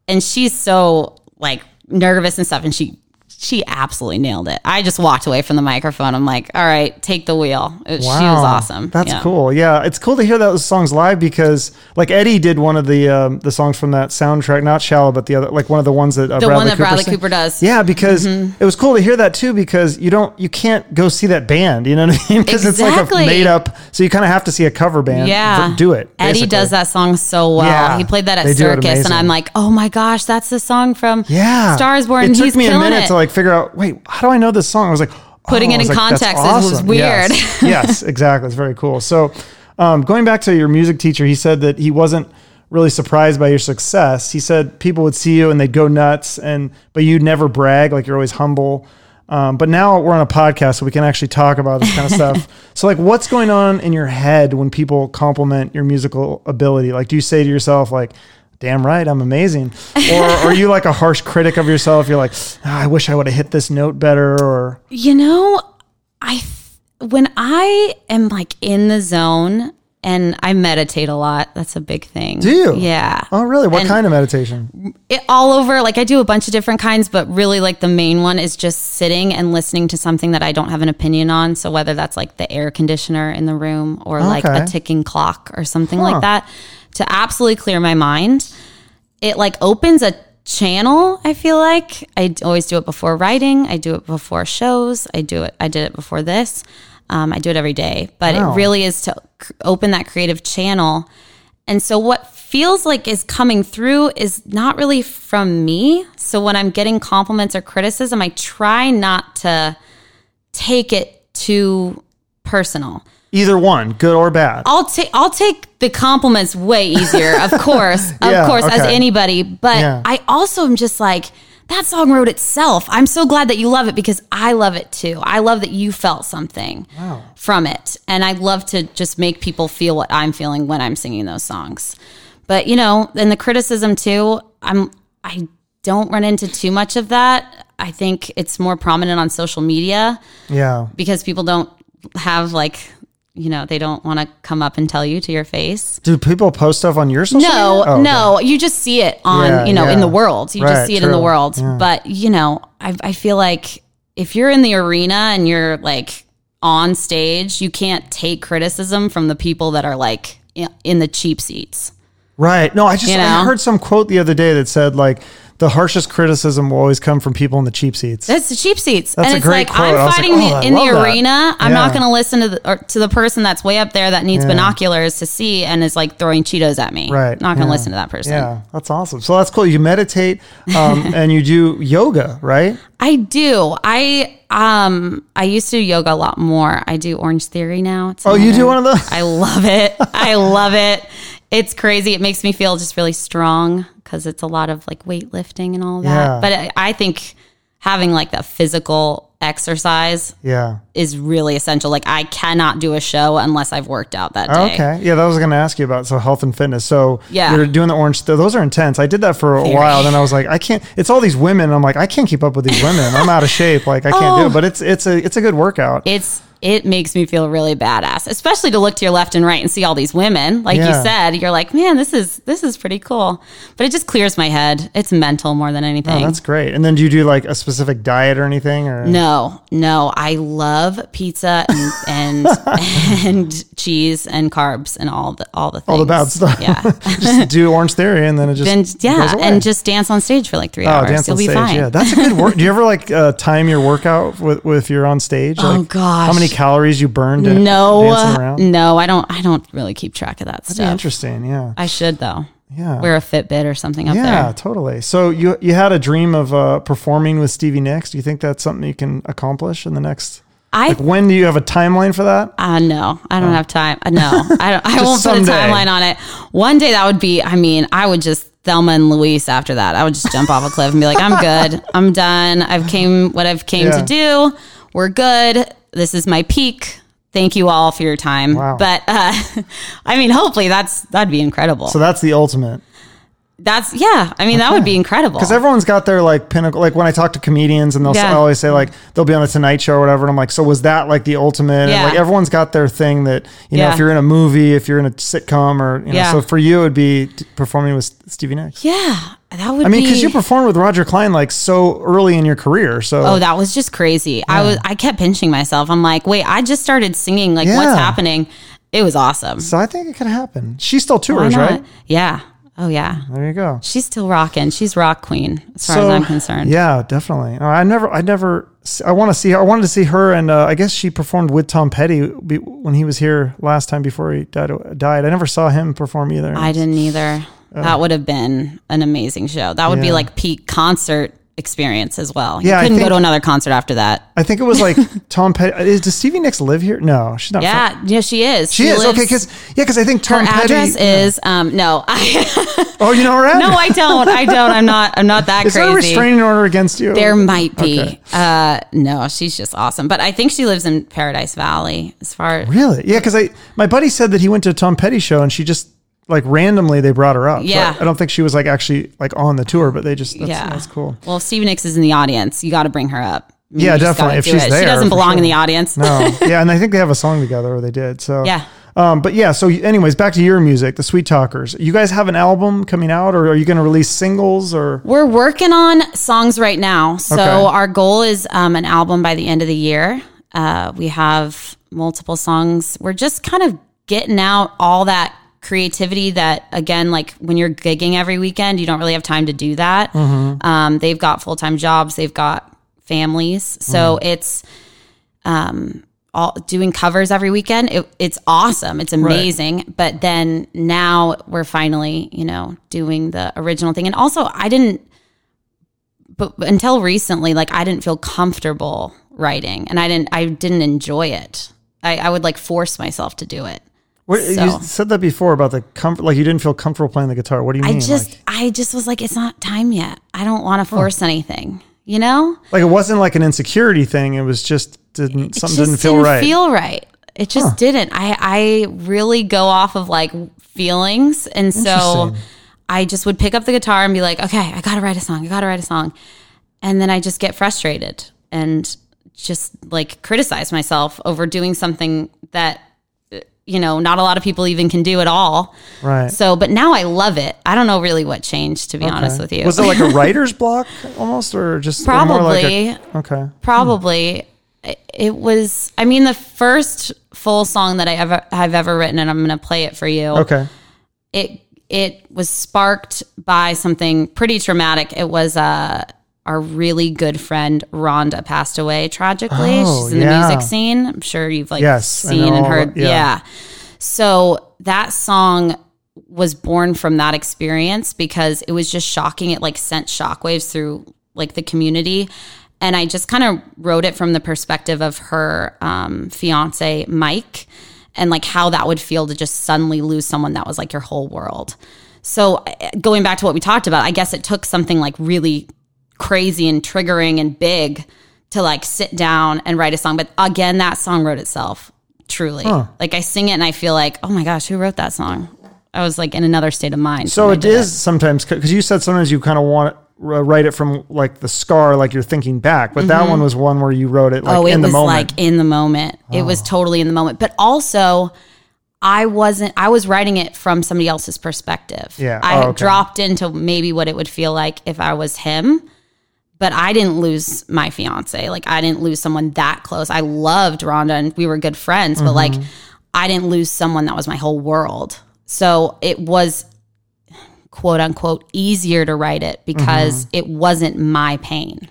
and she's so like nervous and stuff and she she absolutely nailed it i just walked away from the microphone i'm like all right take the wheel It- she was awesome That's Yeah. cool. Yeah, it's cool to hear those songs live because like Eddie did one of the um, the songs from that soundtrack, not Shallow, but the other like one of the ones that uh, the Bradley one that Cooper bradley sang. cooper does Yeah, because Mm-hmm. it was cool to hear that too. Because you don't, you can't go see that band. You know what I mean? *laughs* Because it's like a made up. So you kind of have to see a cover band. yeah do it. eddie does that song so well Yeah, he played that at circus and i'm like oh my gosh that's the song from Yeah, stars born It took he's me a minute it to like figure out. Wait, how do I know this song? I was like, Putting oh, it in like, context is- was awesome. weird. Yes, *laughs* yes, exactly. It's very cool. So, um, going back to your music teacher, he said that he wasn't really surprised by your success. He said people would see you and they'd go nuts, and but you'd never brag. Like you're always humble. Um, but now we're on a podcast, so we can actually talk about this kind of stuff. *laughs* So, like, what's going on in your head when people compliment your musical ability? Like, do you say to yourself, like, "Damn right, I'm amazing," or are you like a harsh critic of yourself? You're like, "Ah, "I wish I would have hit this note better," or You know, I when I am like in the zone and I meditate a lot. That's a big thing. Do you? Yeah. Oh, really? What And- kind of meditation? it, all over. Like I do a bunch of different kinds, but really like the main one is just sitting and listening to something that I don't have an opinion on. So whether that's like the air conditioner in the room or like a ticking clock or something Huh. like that to absolutely clear my mind. It like opens a channel, I feel like. I always do it before writing, I do it before shows, I do it I did it before this. Um, I do it every day, but Wow. it really is to open that creative channel and so what feels like is coming through is not really from me. So when I'm getting compliments or criticism, I try not to take it too personal. Either one, good or bad. I'll take I'll take the compliments way easier, of *laughs* course, of Yeah, course, as anybody. But Yeah. I also am just like that song wrote itself. I'm so glad that you love it because I love it too. I love that you felt something from it, and I love to just make people feel what I'm feeling when I'm singing those songs. But you know, and the criticism too. I'm I don't run into too much of that. I think it's more prominent on social media Yeah. because people don't have like you know they don't want to come up and tell you to your face Do people post stuff on your social no media? Oh, okay. no you just see it on Yeah, you know in the world you Right, just see it in the world Yeah. but you know I, I feel like if you're in the arena and you're like on stage you can't take criticism from the people that are like in the cheap seats Right. No, I just You I heard some quote the other day that said like the harshest criticism will always come from people in the cheap seats. That's the cheap seats. That's and a it's great like quote. I'm was like, fighting oh, the, in the that. arena. I'm Yeah. not going to listen to the to the person that's way up there that needs Yeah. binoculars to see and is like throwing Cheetos at me. Right. Not going to Yeah. listen to that person. Yeah, that's awesome. So that's cool. You meditate um, *laughs* and you do yoga, right? I do. I um I used to do yoga a lot more. I do Orange Theory now. It's Oh, you do one of those? I love it. I love it. *laughs* It's crazy. It makes me feel just really strong because it's a lot of like weightlifting and all that. Yeah. But I, I think having like that physical exercise Yeah. is really essential. Like I cannot do a show unless I've worked out that day. Okay. Yeah, that was going to ask you about so health and fitness. So Yeah. you're doing the orange. Those are intense. I did that for a Very. while. Then I was like, I can't. It's all these women. I'm like, I can't keep up with these women. I'm out of shape. Like I can't do Oh. it. But it's it's a it's a good workout. It's it makes me feel really badass, especially to look to your left and right and see all these women. Like Yeah. you said, you're like, man, this is this is pretty cool. But it just clears my head. It's mental more than anything. Oh, that's great. And then do you do like a specific diet or anything? Or No, no, I love pizza and and, *laughs* and cheese and carbs and all the all the things. all the bad stuff. Yeah. *laughs* just do Orange Theory, and then it just Then yeah, and just dance on stage for like three Oh, hours. dance You'll on be stage. fine. Yeah, that's a good work. Do you ever like uh, time your workout with, with if you're on stage? Oh, gosh. how many calories you burned? no, around. no, I don't. I don't really keep track of that That'd stuff. interesting. Yeah, I should though. yeah, Wear a Fitbit or something up yeah, there. Yeah, totally. So you you had a dream of uh, performing with Stevie Nicks. Do you think that's something you can accomplish in the next? I Like, when do you have a timeline for that? Uh, no, I don't have time. Uh, No, *laughs* I don't. I won't put a timeline on it. One day that would be. I mean, I would just Thelma and Louise after that. I would just jump off a cliff and be like, "I'm good. I'm done. I've came what I've came Yeah. to do. We're good. This is my peak. Thank you all for your time." Wow. But uh, *laughs* I mean, hopefully that's that'd be incredible. So that's the ultimate. that's yeah. I mean, that would be incredible. Because everyone's got their like pinnacle. Like when I talk to comedians, and they'll Yeah. Always say like they'll be on the Tonight Show or whatever. And I'm like, so was that like the ultimate? Yeah. And like everyone's got their thing that you know. Yeah. If you're in a movie, if you're in a sitcom, or you know, Yeah. so for you it'd be performing with Stevie Nicks. yeah, that would. I mean, be, because you performed with Roger Clyne like so early in your career. So Oh, that was just crazy. I was I kept pinching myself. I'm like, wait, I just started singing. Like, Yeah. what's happening? It was awesome. so I think it could happen. She still tours, right? Yeah. Oh yeah. There you go. She's still rocking. She's rock queen as far as I'm concerned. Yeah, definitely. I never, I never, I want to see her. I wanted to see her, and uh, I guess she performed with Tom Petty when he was here last time before he died. Died. I never saw him perform either. I didn't either. That would have been an amazing show. That would be like peak concert experience as well. Yeah, you couldn't think- go to another concert after that. I think it was like *laughs* Tom Petty. Is, does Stevie Nicks live here? No, she's not. from- Yeah, yeah, she is. she, is lives- okay. Because yeah, because I think her Tom Petty. address is um no I *laughs* oh, you know her address. no I don't I don't I'm not I'm not that *laughs* Is there a crazy. restraining order against you? There might be. Okay. Uh, no, she's just awesome. But I think she lives in Paradise Valley. As far as Really? Yeah, because I my buddy said that he went to a Tom Petty show and she just like randomly they brought her up. So Yeah. I, I don't think she was like actually like on the tour, but they just that's, yeah, that's cool. Well, if Nicks is in the audience, you got to bring her up. I mean, Yeah, definitely, if she's it. there, she doesn't belong in the audience. No, *laughs* yeah, and I think they have a song together, or they did. So Yeah. Um, but yeah, so anyways, back to your music, the Sweet Talkers. You guys have an album coming out, or are you going to release singles? Or We're working on songs right now. So Okay. our goal is um, an album by the end of the year. Uh, we have multiple songs. We're just kind of getting out all that creativity that again like when you're gigging every weekend you don't really have time to do that um, they've got full-time jobs they've got families so it's um, all doing covers every weekend. It, it's awesome. It's amazing. But then now we're finally, you know, doing the original thing. And also, I didn't, but until recently, like I didn't feel comfortable writing, and I didn't, I didn't enjoy it. I, I would like force myself to do it. What, So- you said that before about the comfort, like you didn't feel comfortable playing the guitar. What do you I mean? just, like, I just was like, it's not time yet. I don't want to force anything. You know, like it wasn't like an insecurity thing. It was just didn't it something just didn't feel right. Feel right. It just didn't. I I really go off of like feelings, and so I just would pick up the guitar and be like, okay, I gotta write a song. I gotta write a song, and then I just get frustrated and just like criticize myself over doing something that you know not a lot of people even can do at all. right. So, but now I love it. I don't know really what changed to be honest with you. Was it like a *laughs* writer's block almost, or just or like Probably. a- okay. probably it- it was i mean the first full song that i ever have ever written and i'm going to play it for you Okay. it it was sparked by something pretty traumatic it was uh our really good friend Rhonda passed away tragically. Oh, She's in the music scene. I'm sure you've like Yes, seen and heard. yeah. yeah. So that song was born from that experience because it was just shocking. It like sent shockwaves through like the community. And I just kind of wrote it from the perspective of her um, fiance, Mike, and like how that would feel to just suddenly lose someone that was like your whole world. So uh, going back to what we talked about, I guess it took something like really crazy and triggering and big to like sit down and write a song. But again, that song wrote itself truly. Like I sing it and I feel like, oh my gosh, who wrote that song? I was like in another state of mind. So it is it sometimes because you said sometimes you kind of want to uh, write it from like the scar, like you're thinking back. But that one was one where you wrote it like oh, it in the was moment. Oh. like in the moment. It was totally in the moment. But also, I wasn't. I was writing it from somebody else's perspective. Yeah. I Oh, had okay. dropped into maybe what it would feel like if I was him. But I didn't lose my fiance. Like I didn't lose someone that close. I loved Rhonda and we were good friends. But like, Mm-hmm. I didn't lose someone that was my whole world. So it was quote unquote easier to write it because it wasn't my pain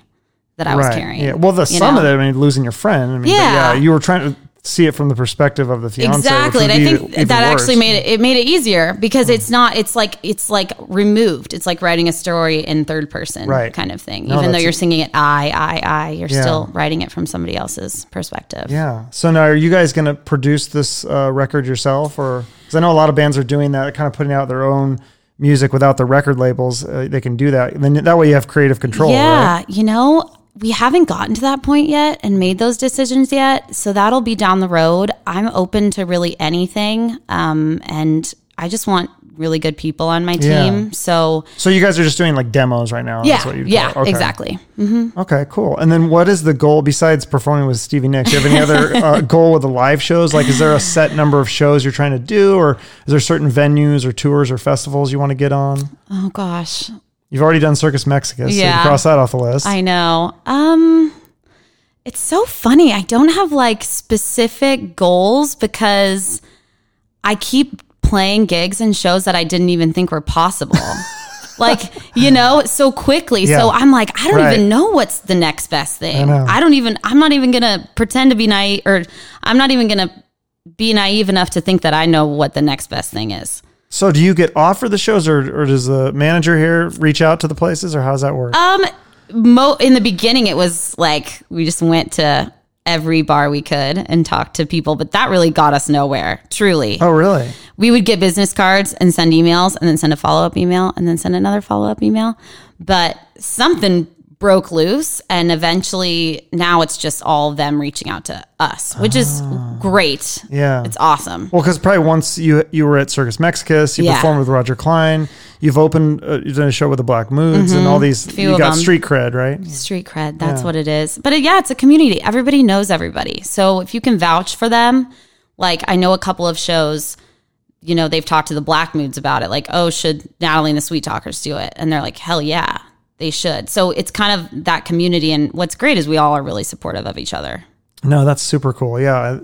that I was carrying. Mm-hmm. Yeah. Well, the sum know? of it, I mean, losing your friend. I mean, yeah. Yeah. You were trying to see it from the perspective of the fiance. exactly and i think that actually made it it made it easier because it's not it's like it's like removed it's like writing a story in third person Right. kind of thing No, even though you're singing it i i i you're Yeah. still writing it from somebody else's perspective Yeah. So now, are you guys going to produce this uh, record yourself, or because I know a lot of bands are doing that, kind of putting out their own music without the record labels? Uh, they can do that. Then that way you have creative control. yeah Right? you know we haven't gotten to that point yet and made those decisions yet so that'll be down the road i'm open to really anything um, and i just want really good people on my Yeah. team so So you guys are just doing like demos right now. yeah That's what you'd yeah. Okay. exactly Okay, cool. And then what is the goal besides performing with Stevie Nicks? Do you have any other *laughs* uh, goal with the live shows? Like, is there a set number of shows you're trying to do, or is there certain venues or tours or festivals you want to get on? oh gosh You've already done Circus Mexicus, so you cross that off the list. I know. Um it's so funny. I don't have like specific goals because I keep playing gigs and shows that I didn't even think were possible. *laughs* like, you know, so quickly. Yeah. So I'm like, I don't Right. even know what's the next best thing. know. I don't even I'm not even going to pretend to be naive or I'm not even going to be naive enough to think that I know what the next best thing is. So, do you get offered the shows, or, or does the manager here reach out to the places, or how does that work? Um, mo in the beginning, it was like we just went to every bar we could and talked to people, but that really got us nowhere. Truly, oh, really? we would get business cards and send emails, and then send a follow up email, and then send another follow up email. But something broke loose, and eventually now it's just all them reaching out to us, which is great. Ah. Yeah. It's awesome. Well, because probably once you you were at Circus Mexicus, you Yeah. performed with Roger Clyne, you've opened, uh, you've done a show with the Black Moods, and all these. Mm-hmm. Few You of got them. street cred, right? Street cred. That's what it is. But uh, yeah, it's a community. Everybody knows everybody. So if you can vouch for them, Like I know a couple of shows, you know, they've talked to the Black Moods about it. Like, oh, should Natalie and the Sweet Talkers do it? And they're like, hell yeah, they should. So it's kind of that community. And what's great is we all are really supportive of each other. No, that's super cool. Yeah.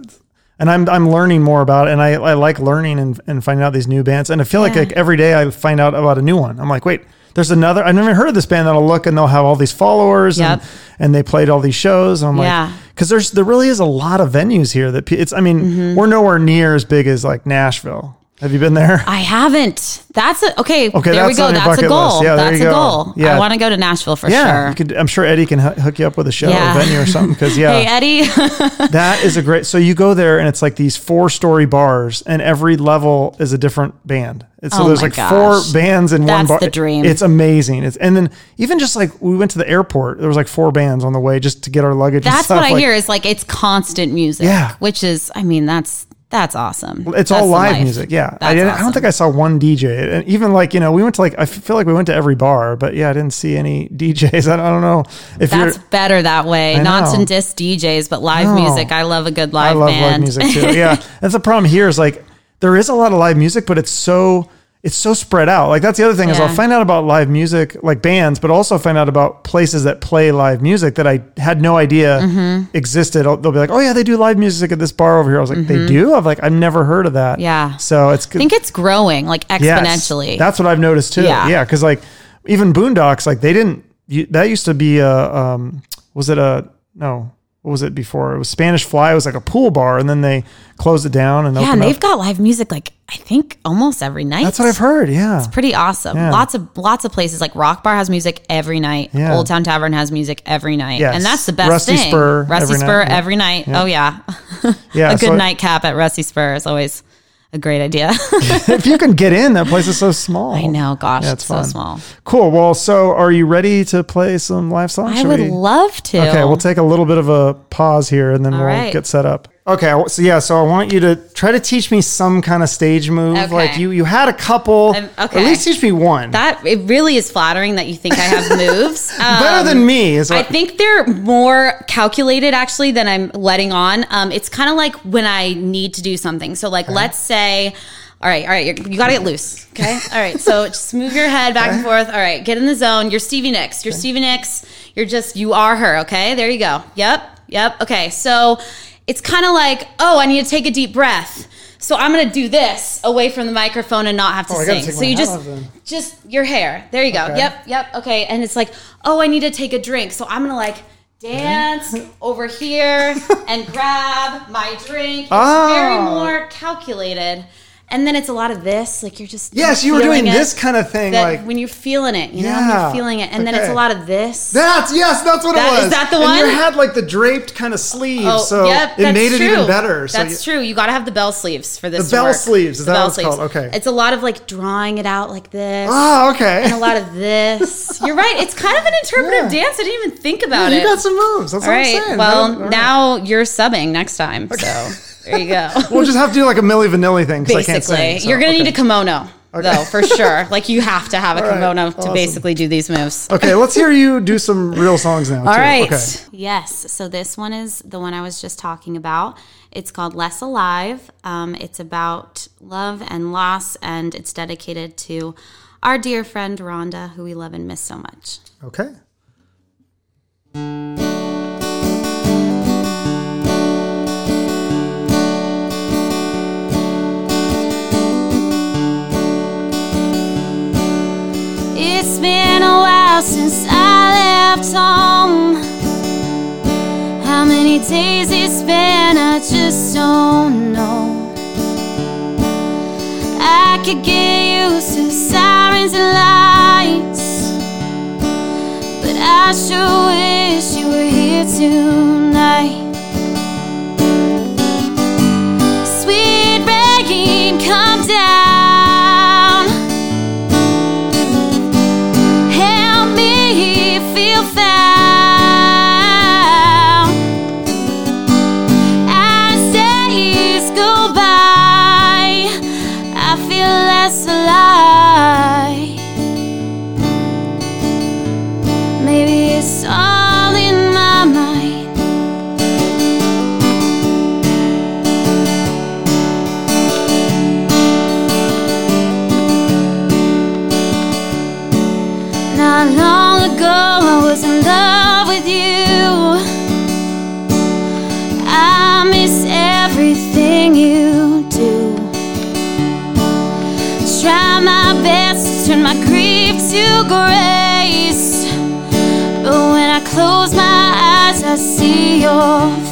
And I'm I'm learning more about it and I, I like learning and, and finding out these new bands. And I feel like, Yeah. like every day I find out about a new one. I'm like, wait, there's another I've never heard of this band that'll look and they'll have all these followers and, Yep. and they played all these shows. And I'm Yeah. like because there's there really is a lot of venues here that it's I mean, Mm-hmm. we're nowhere near as big as like Nashville. Have you been there? I haven't. That's a, okay. Okay, there we go. That's a goal. list. Yeah, That's a go. goal. Yeah. I want to go to Nashville for yeah, sure. you could, I'm sure Eddie can h- hook you up with a show Yeah. or venue or something. Because yeah, *laughs* Hey Eddie, *laughs* That is a great. So you go there and it's like these four story bars, and every level is a different band. And so Oh there's like gosh. four bands in one That's bar. the dream. It's amazing. It's and then even just like we went to the airport, there was like four bands on the way just to get our luggage. and that's what I Like, hear is like it's constant music. Yeah. which is, I mean, that's that's awesome. It's That's all live music. Yeah, I, didn't, I don't think I saw one DJ. And even like you know, we went to like I feel like we went to every bar, but yeah, I didn't see any *laughs* DJs. I don't, I don't know if That's better that way. I Not know. to diss DJs, but live No. music. I love a good live I love band. live music too. *laughs* Yeah, that's the problem here. Is like there is a lot of live music, but it's so it's so spread out. Like that's the other thing is I'll find out about live music, like bands, but also find out about places that play live music that I had no idea Mm-hmm. existed. They'll be like, oh yeah, they do live music at this bar over here. I was like, they do. I'm like, I've never heard of that. Mm-hmm. Yeah. So it's I think it's growing like Yes. exponentially. That's what I've noticed too. Yeah. Yeah, because like even Boondocks, like they didn't. That used to be a. Um, was it a no? What was it before? It was Spanish Fly. It was like a pool bar, and then they closed it down and yeah, and they've up. got live music like I think almost every night. That's what I've heard. Yeah. It's pretty awesome. Yeah. Lots of lots of places like Rock Bar has music every night. Yeah. Old Town Tavern has music every night. Yes. And that's the best Rusty thing. Spur Rusty every Spur night. Every night. Oh yeah. *laughs* Yeah. a good so nightcap at Rusty Spur is always a great idea. *laughs* if you can get in, that place is so small. I know, gosh, Yeah, it's it's so small. Cool. Well, so are you ready to play some live songs? I Should would we- love to. Okay, we'll take a little bit of a pause here and then we'll right. get set up. Okay, so yeah, so I want you to try to teach me some kind of stage move. Okay. Like you, you had a couple. Um, At okay. least teach me one. that it really is flattering that you think I have moves. *laughs* Better Um, than me. Is what, I think they're more calculated actually than I'm letting on. Um, it's kind of like when I need to do something. So, like, let's say, all right, all right, you got to get loose. Okay. *laughs* All right. So just move your head back and forth. All right. Get in the zone. You're Stevie Nicks. You're Stevie Nicks. You're just, you are her. Okay. There you go. Yep. Yep. Okay. So it's kind of like, oh, I need to take a deep breath. So I'm gonna do this away from the microphone and not have to Oh, sing. So you just just your hair. There you go. Okay. Yep, yep. Okay. And it's like, oh, I need to take a drink. So I'm gonna like dance *laughs* over here and grab my drink. It's very Oh. more calculated. And then it's a lot of this, like you're just yes, you were doing it, this kind of thing. that like when you're feeling it, you know, Yeah. you're feeling it, and then it's a lot of this. that's yes, that's what That- it is was. that the And one? you had like the draped kind of sleeves, Oh, so yep, it made it even better. So that's you- true. You got to have the bell sleeves for this. The bell work. sleeves, is The that bell what it's called? Okay. It's a lot of like drawing it out like this. Oh, okay. and a lot of this. *laughs* You're right. It's kind of an interpretive Yeah. dance. I didn't even think about you it. You got some moves. That's All what right. I'm saying. Well, That- all right. now you're subbing next time. So *laughs* there you go. *laughs* we'll just have to do like a Milli Vanilli thing because I can't basically, sing. so, you're gonna okay. need a kimono though, for *laughs* sure. Like you have to have a right. kimono to Awesome. basically do these moves. Okay, let's hear you do some real songs now. *laughs* All too. right. Okay. Yes. So this one is the one I was just talking about. It's called Less Alive. Um, it's about love and loss, and it's dedicated to our dear friend Rhonda, who we love and miss so much. Okay. It's been a while since I left home. How many days it's been, I just don't know. I could get used to sirens and lights, but I sure wish you were here tonight. turn my grief to grace. But when I close my eyes, I see your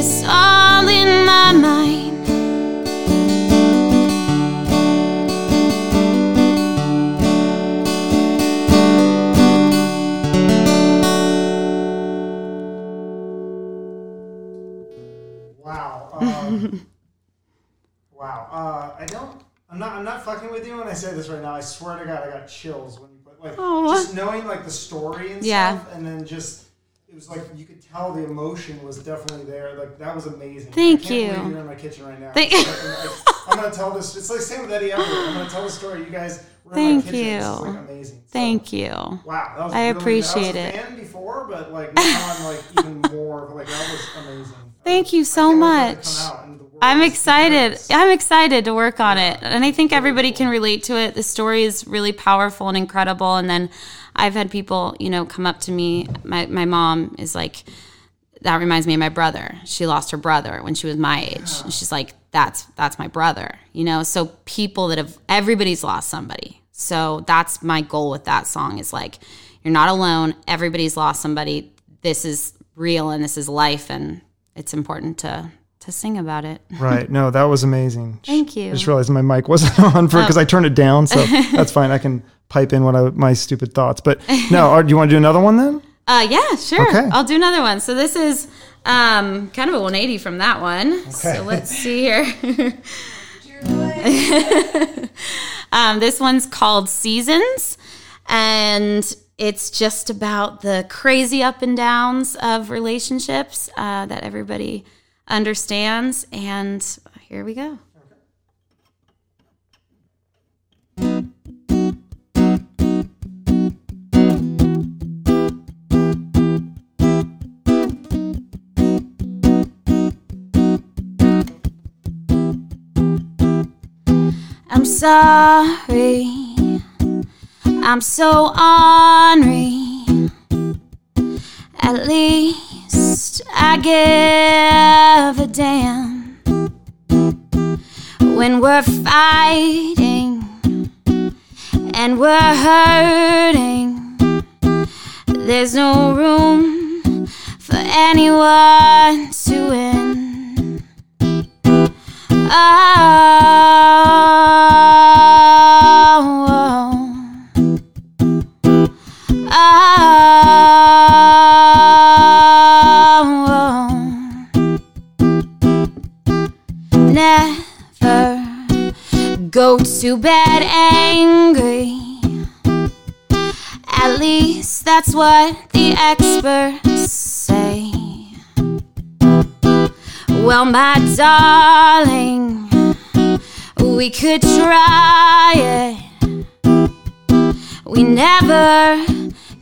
it's all in my mind. Wow. Um, *laughs* wow. Uh, I don't. I'm not. I'm not fucking with you when I say this right now. I swear to God, I got chills when you put like Aw. just knowing like the story and Yeah. stuff, and then just it was like you could tell the emotion was definitely there. Like that was amazing. Thank I can't you. You're in my kitchen right now. Thank- *laughs* like, I'm gonna tell this. It's like same with Eddie Eberle. I'm gonna tell the story. You guys were in my Thank kitchen. It's just, you. like amazing. So, Thank you. Wow, that was I really, appreciate I it. a fan before, but like now I'm like even more. Like that was amazing. *laughs* Thank you so can't wait for it to much. come out into the world. I'm excited. I'm excited to work on it. And I think everybody can relate to it. The story is really powerful and incredible. And then I've had people, you know, come up to me. My, my mom is like, that reminds me of my brother. She lost her brother when she was my age. And she's like, that's that's my brother. You know, so people that have everybody's lost somebody. So that's my goal with that song is like, you're not alone. Everybody's lost somebody. This is real and this is life and it's important to to sing about it. *laughs* Right. No, that was amazing. Thank you. I just realized my mic wasn't *laughs* on for because I turned it down, so *laughs* that's fine. I can pipe in what I my stupid thoughts. But no, do you want to do another one then? Uh, yeah, sure. Okay. I'll do another one. So this is um, kind of a 180 from that one. So let's see here. um, this one's called Seasons, and it's just about the crazy up and downs of relationships uh, that everybody understands. And here we go. I'm sorry. I'm so ornery. At least I give a damn when we're fighting and we're hurting. There's no room for anyone to win. Oh, what the experts say. Well, my darling, we could try it. We never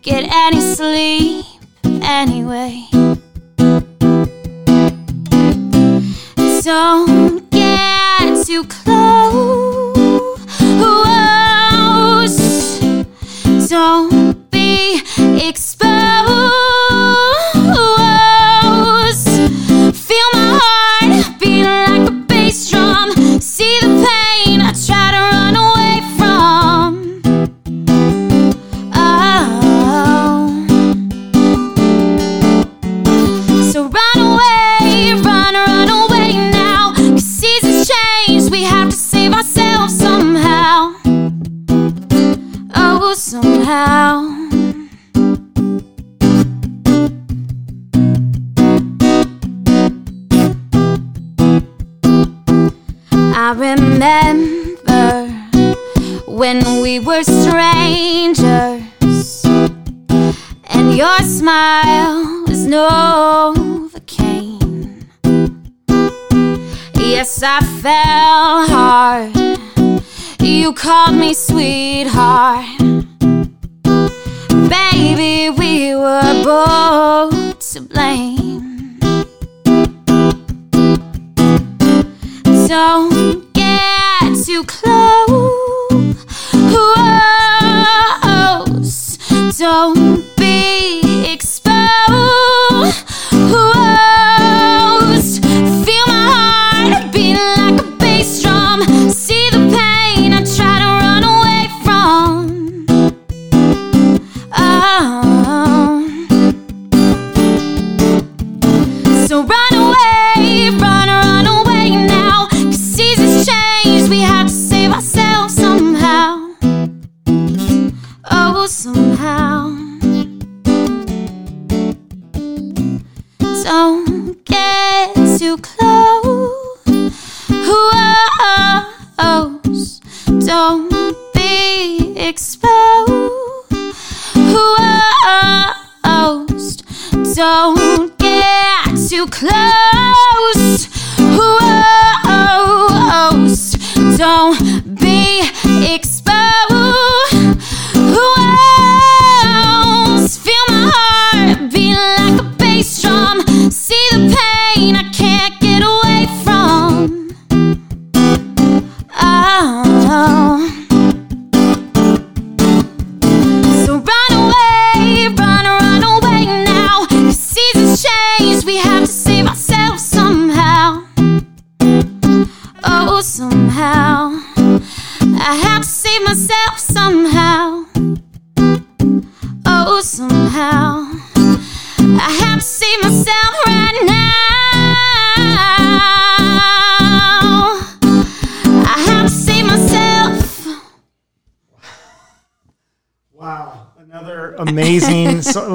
get any sleep anyway. Don't get too close. I remember when we were strangers. And your smile was Novocaine. Yes, I fell hard. You called me sweetheart. Baby, we were both to blame. Don't get too close. Don't don't be exposed. Don't get too close. Don't be Oh.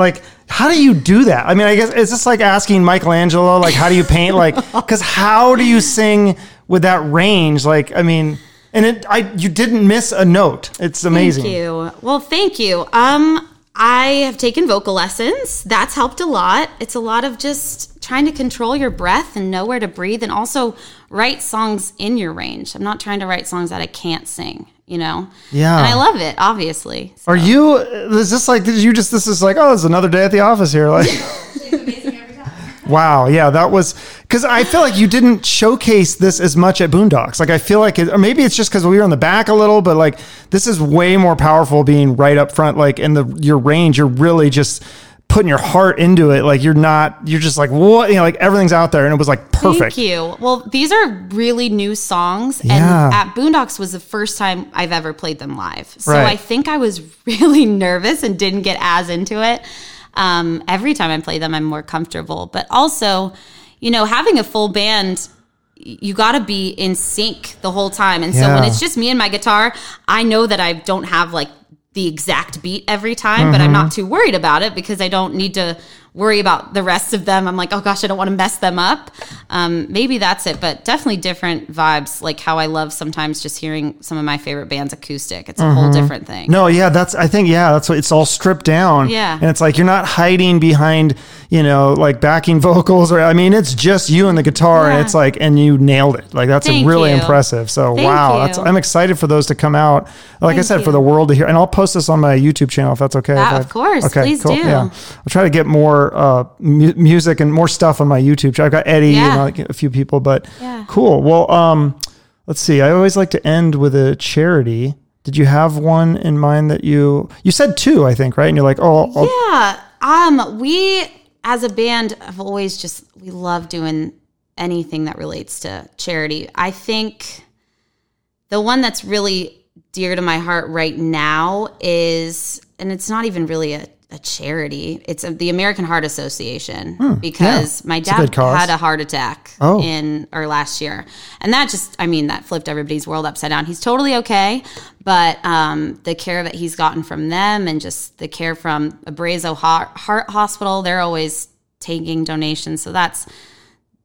Like, how do you do that? I mean, I guess it's just like asking Michelangelo, like, how do you paint? Like, *laughs* because how do you sing with that range? Like, I mean, and it, I, you didn't miss a note. It's amazing. Thank you. Well, thank you. Um, I have taken vocal lessons. That's helped a lot. It's a lot of just trying to control your breath and know where to breathe and also write songs in your range. I'm not trying to write songs that I can't sing, you know? Yeah. And I love it, obviously. Are you? Is this like? Did you just? This is like, oh, it's another day at the office here. Like, *laughs* wow, yeah, that was because I feel like you didn't showcase this as much at Boondocks. Like, I feel like, it, or maybe it's just because we were in the back a little, but like, this is way more powerful being right up front. Like, in the your range, you're really just putting your heart into it. Like, you're not. You're just like what? You know, like everything's out there, and it was like perfect. Thank you. Well, these are really new songs, Yeah. and at Boondocks was the first time I've ever played them live. So Right. I think I was *laughs* really nervous and didn't get as into it. Um, every time I play them, I'm more comfortable. But also, you know, having a full band, you got to be in sync the whole time. And so when it's just me and my guitar, I know that I don't have like the exact beat every time, but I'm not mm-hmm. too worried about it because I don't need to worry about the rest of them. I'm like, oh gosh, I don't want to mess them up. Um, maybe that's it, but definitely different vibes. Like how I love sometimes just hearing some of my favorite bands acoustic. It's a whole different thing. No, yeah, that's I think yeah, that's what it's all stripped down. Yeah. And it's like you're not hiding behind, you know, like backing *laughs* vocals or I mean, it's just you and the guitar and it's like and you nailed it. Like that's really you. impressive. So Thank wow, you. that's I'm excited for those to come out. Like I Thank said, for the world to hear. And I'll post this on my YouTube channel if that's okay. Yeah, if I- of course. okay, Please do. Yeah. I'll try to get more uh, mu- music and more stuff on my YouTube. I've got Eddie Yeah. and like a few people, but Yeah. cool. Well, um, let's see. I always like to end with a charity. Did you have one in mind that you you said two? I think right, and you're like, oh, I'll, Yeah. Um, we as a band have always just we love doing anything that relates to charity. I think the one that's really dear to my heart right now is and it's not even really a, a charity. It's a, the American Heart Association because my dad cause. had a heart attack Oh. in or last year. And that just I mean that flipped everybody's world upside down. He's totally okay, but um, the care that he's gotten from them and just the care from Abrazo Heart, Heart Hospital, they're always taking donations. So that's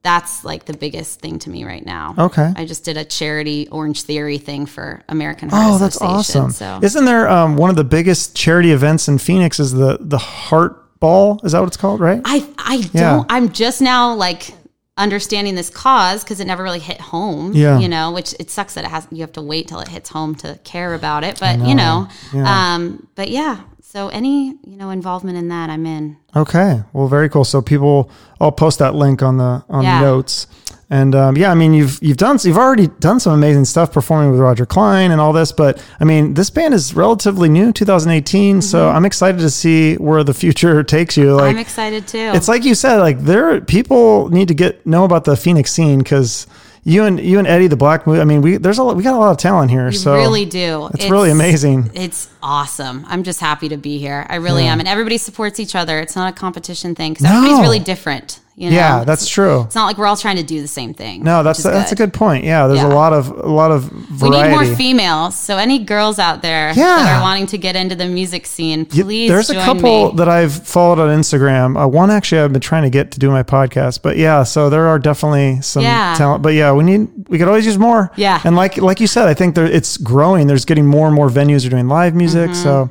that's like the biggest thing to me right now. Okay. I just did a charity Orange Theory thing for American Heart oh, that's awesome. So Isn't there um, one of the biggest charity events in Phoenix is the the heart ball. Is that what it's called? Right? I I don't. Yeah. I'm just now like understanding this cause because it never really hit home. Yeah. You know, which it sucks that it has. You have to wait till it hits home to care about it. But you know, Yeah. um, but yeah. So any you know involvement in that, I'm in. Okay. Well, very cool. So people, I'll post that link on the on Yeah. the notes. And um, yeah, I mean, you've you've done you've already done some amazing stuff performing with Roger Clyne and all this, but I mean, this band is relatively new, 2018. So I'm excited to see where the future *laughs* takes you. Like, Mm-hmm. I'm excited too. it's like you said, like there people need to get know about the Phoenix scene because you and you and Eddie the Black Moon. I mean, we there's a lot, we got a lot of talent here. We so really do. It's, really amazing. It's awesome. I'm just happy to be here. I really am. And everybody supports each other. It's not a competition thing because No. everybody's really different. You know? Yeah, that's It's- true. It's not like we're all trying to do the same thing. No, that's is that's a good point. Yeah, there's a lot of a lot of variety. We need more females. So any girls out there Yeah. that are wanting to get into the music scene, please. Yeah, There's a couple me. that I've followed on Instagram. Uh, one actually I've been trying to get to do my podcast, but yeah, so there are definitely some Yeah. talent. But yeah, we need we could always use more. Yeah. and like like you said, I think there, it's growing. There's getting more and more venues are doing live music. Mm-hmm. So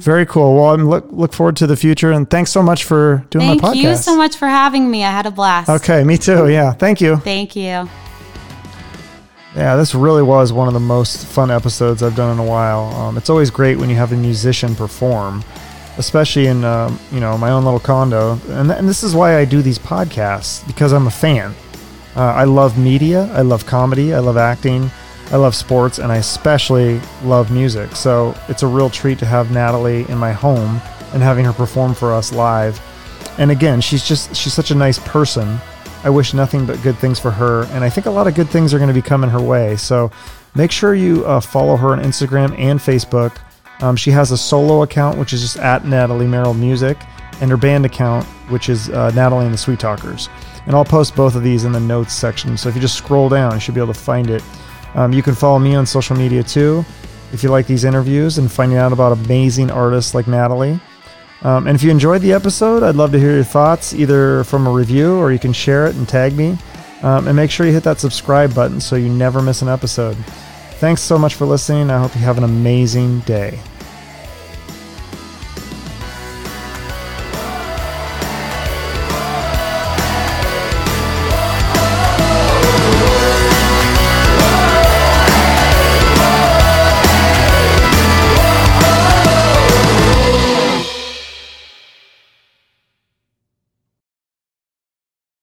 very cool. Well, I'm look look forward to the future, and thanks so much for doing Thank my podcast. Thank you so much for having me. I had a blast. Okay, me too. Yeah, thank you. Thank you. Yeah, this really was one of the most fun episodes I've done in a while. Um, it's always great when you have a musician perform, especially in um, you know my own little condo. And, th- and this is why I do these podcasts because I'm a fan. Uh, I love media, I love comedy, I love acting, I love sports, and I especially love music. So it's a real treat to have Natalie in my home and having her perform for us live. And again, she's just she's such a nice person. I wish nothing but good things for her, and I think a lot of good things are going to be coming her way. So make sure you uh, follow her on Instagram and Facebook. Um, she has a solo account, which is just at Natalie Merrill Music, and her band account, which is uh, Natalie and the Sweet Talkers. And I'll post both of these in the notes section. So if you just scroll down, you should be able to find it. Um, you can follow me on social media too if you like these interviews and finding out about amazing artists like Natalie. Um, and if you enjoyed the episode, I'd love to hear your thoughts, either from a review or you can share it and tag me. Um, and make sure you hit that subscribe button so you never miss an episode. Thanks so much for listening. I hope you have an amazing day.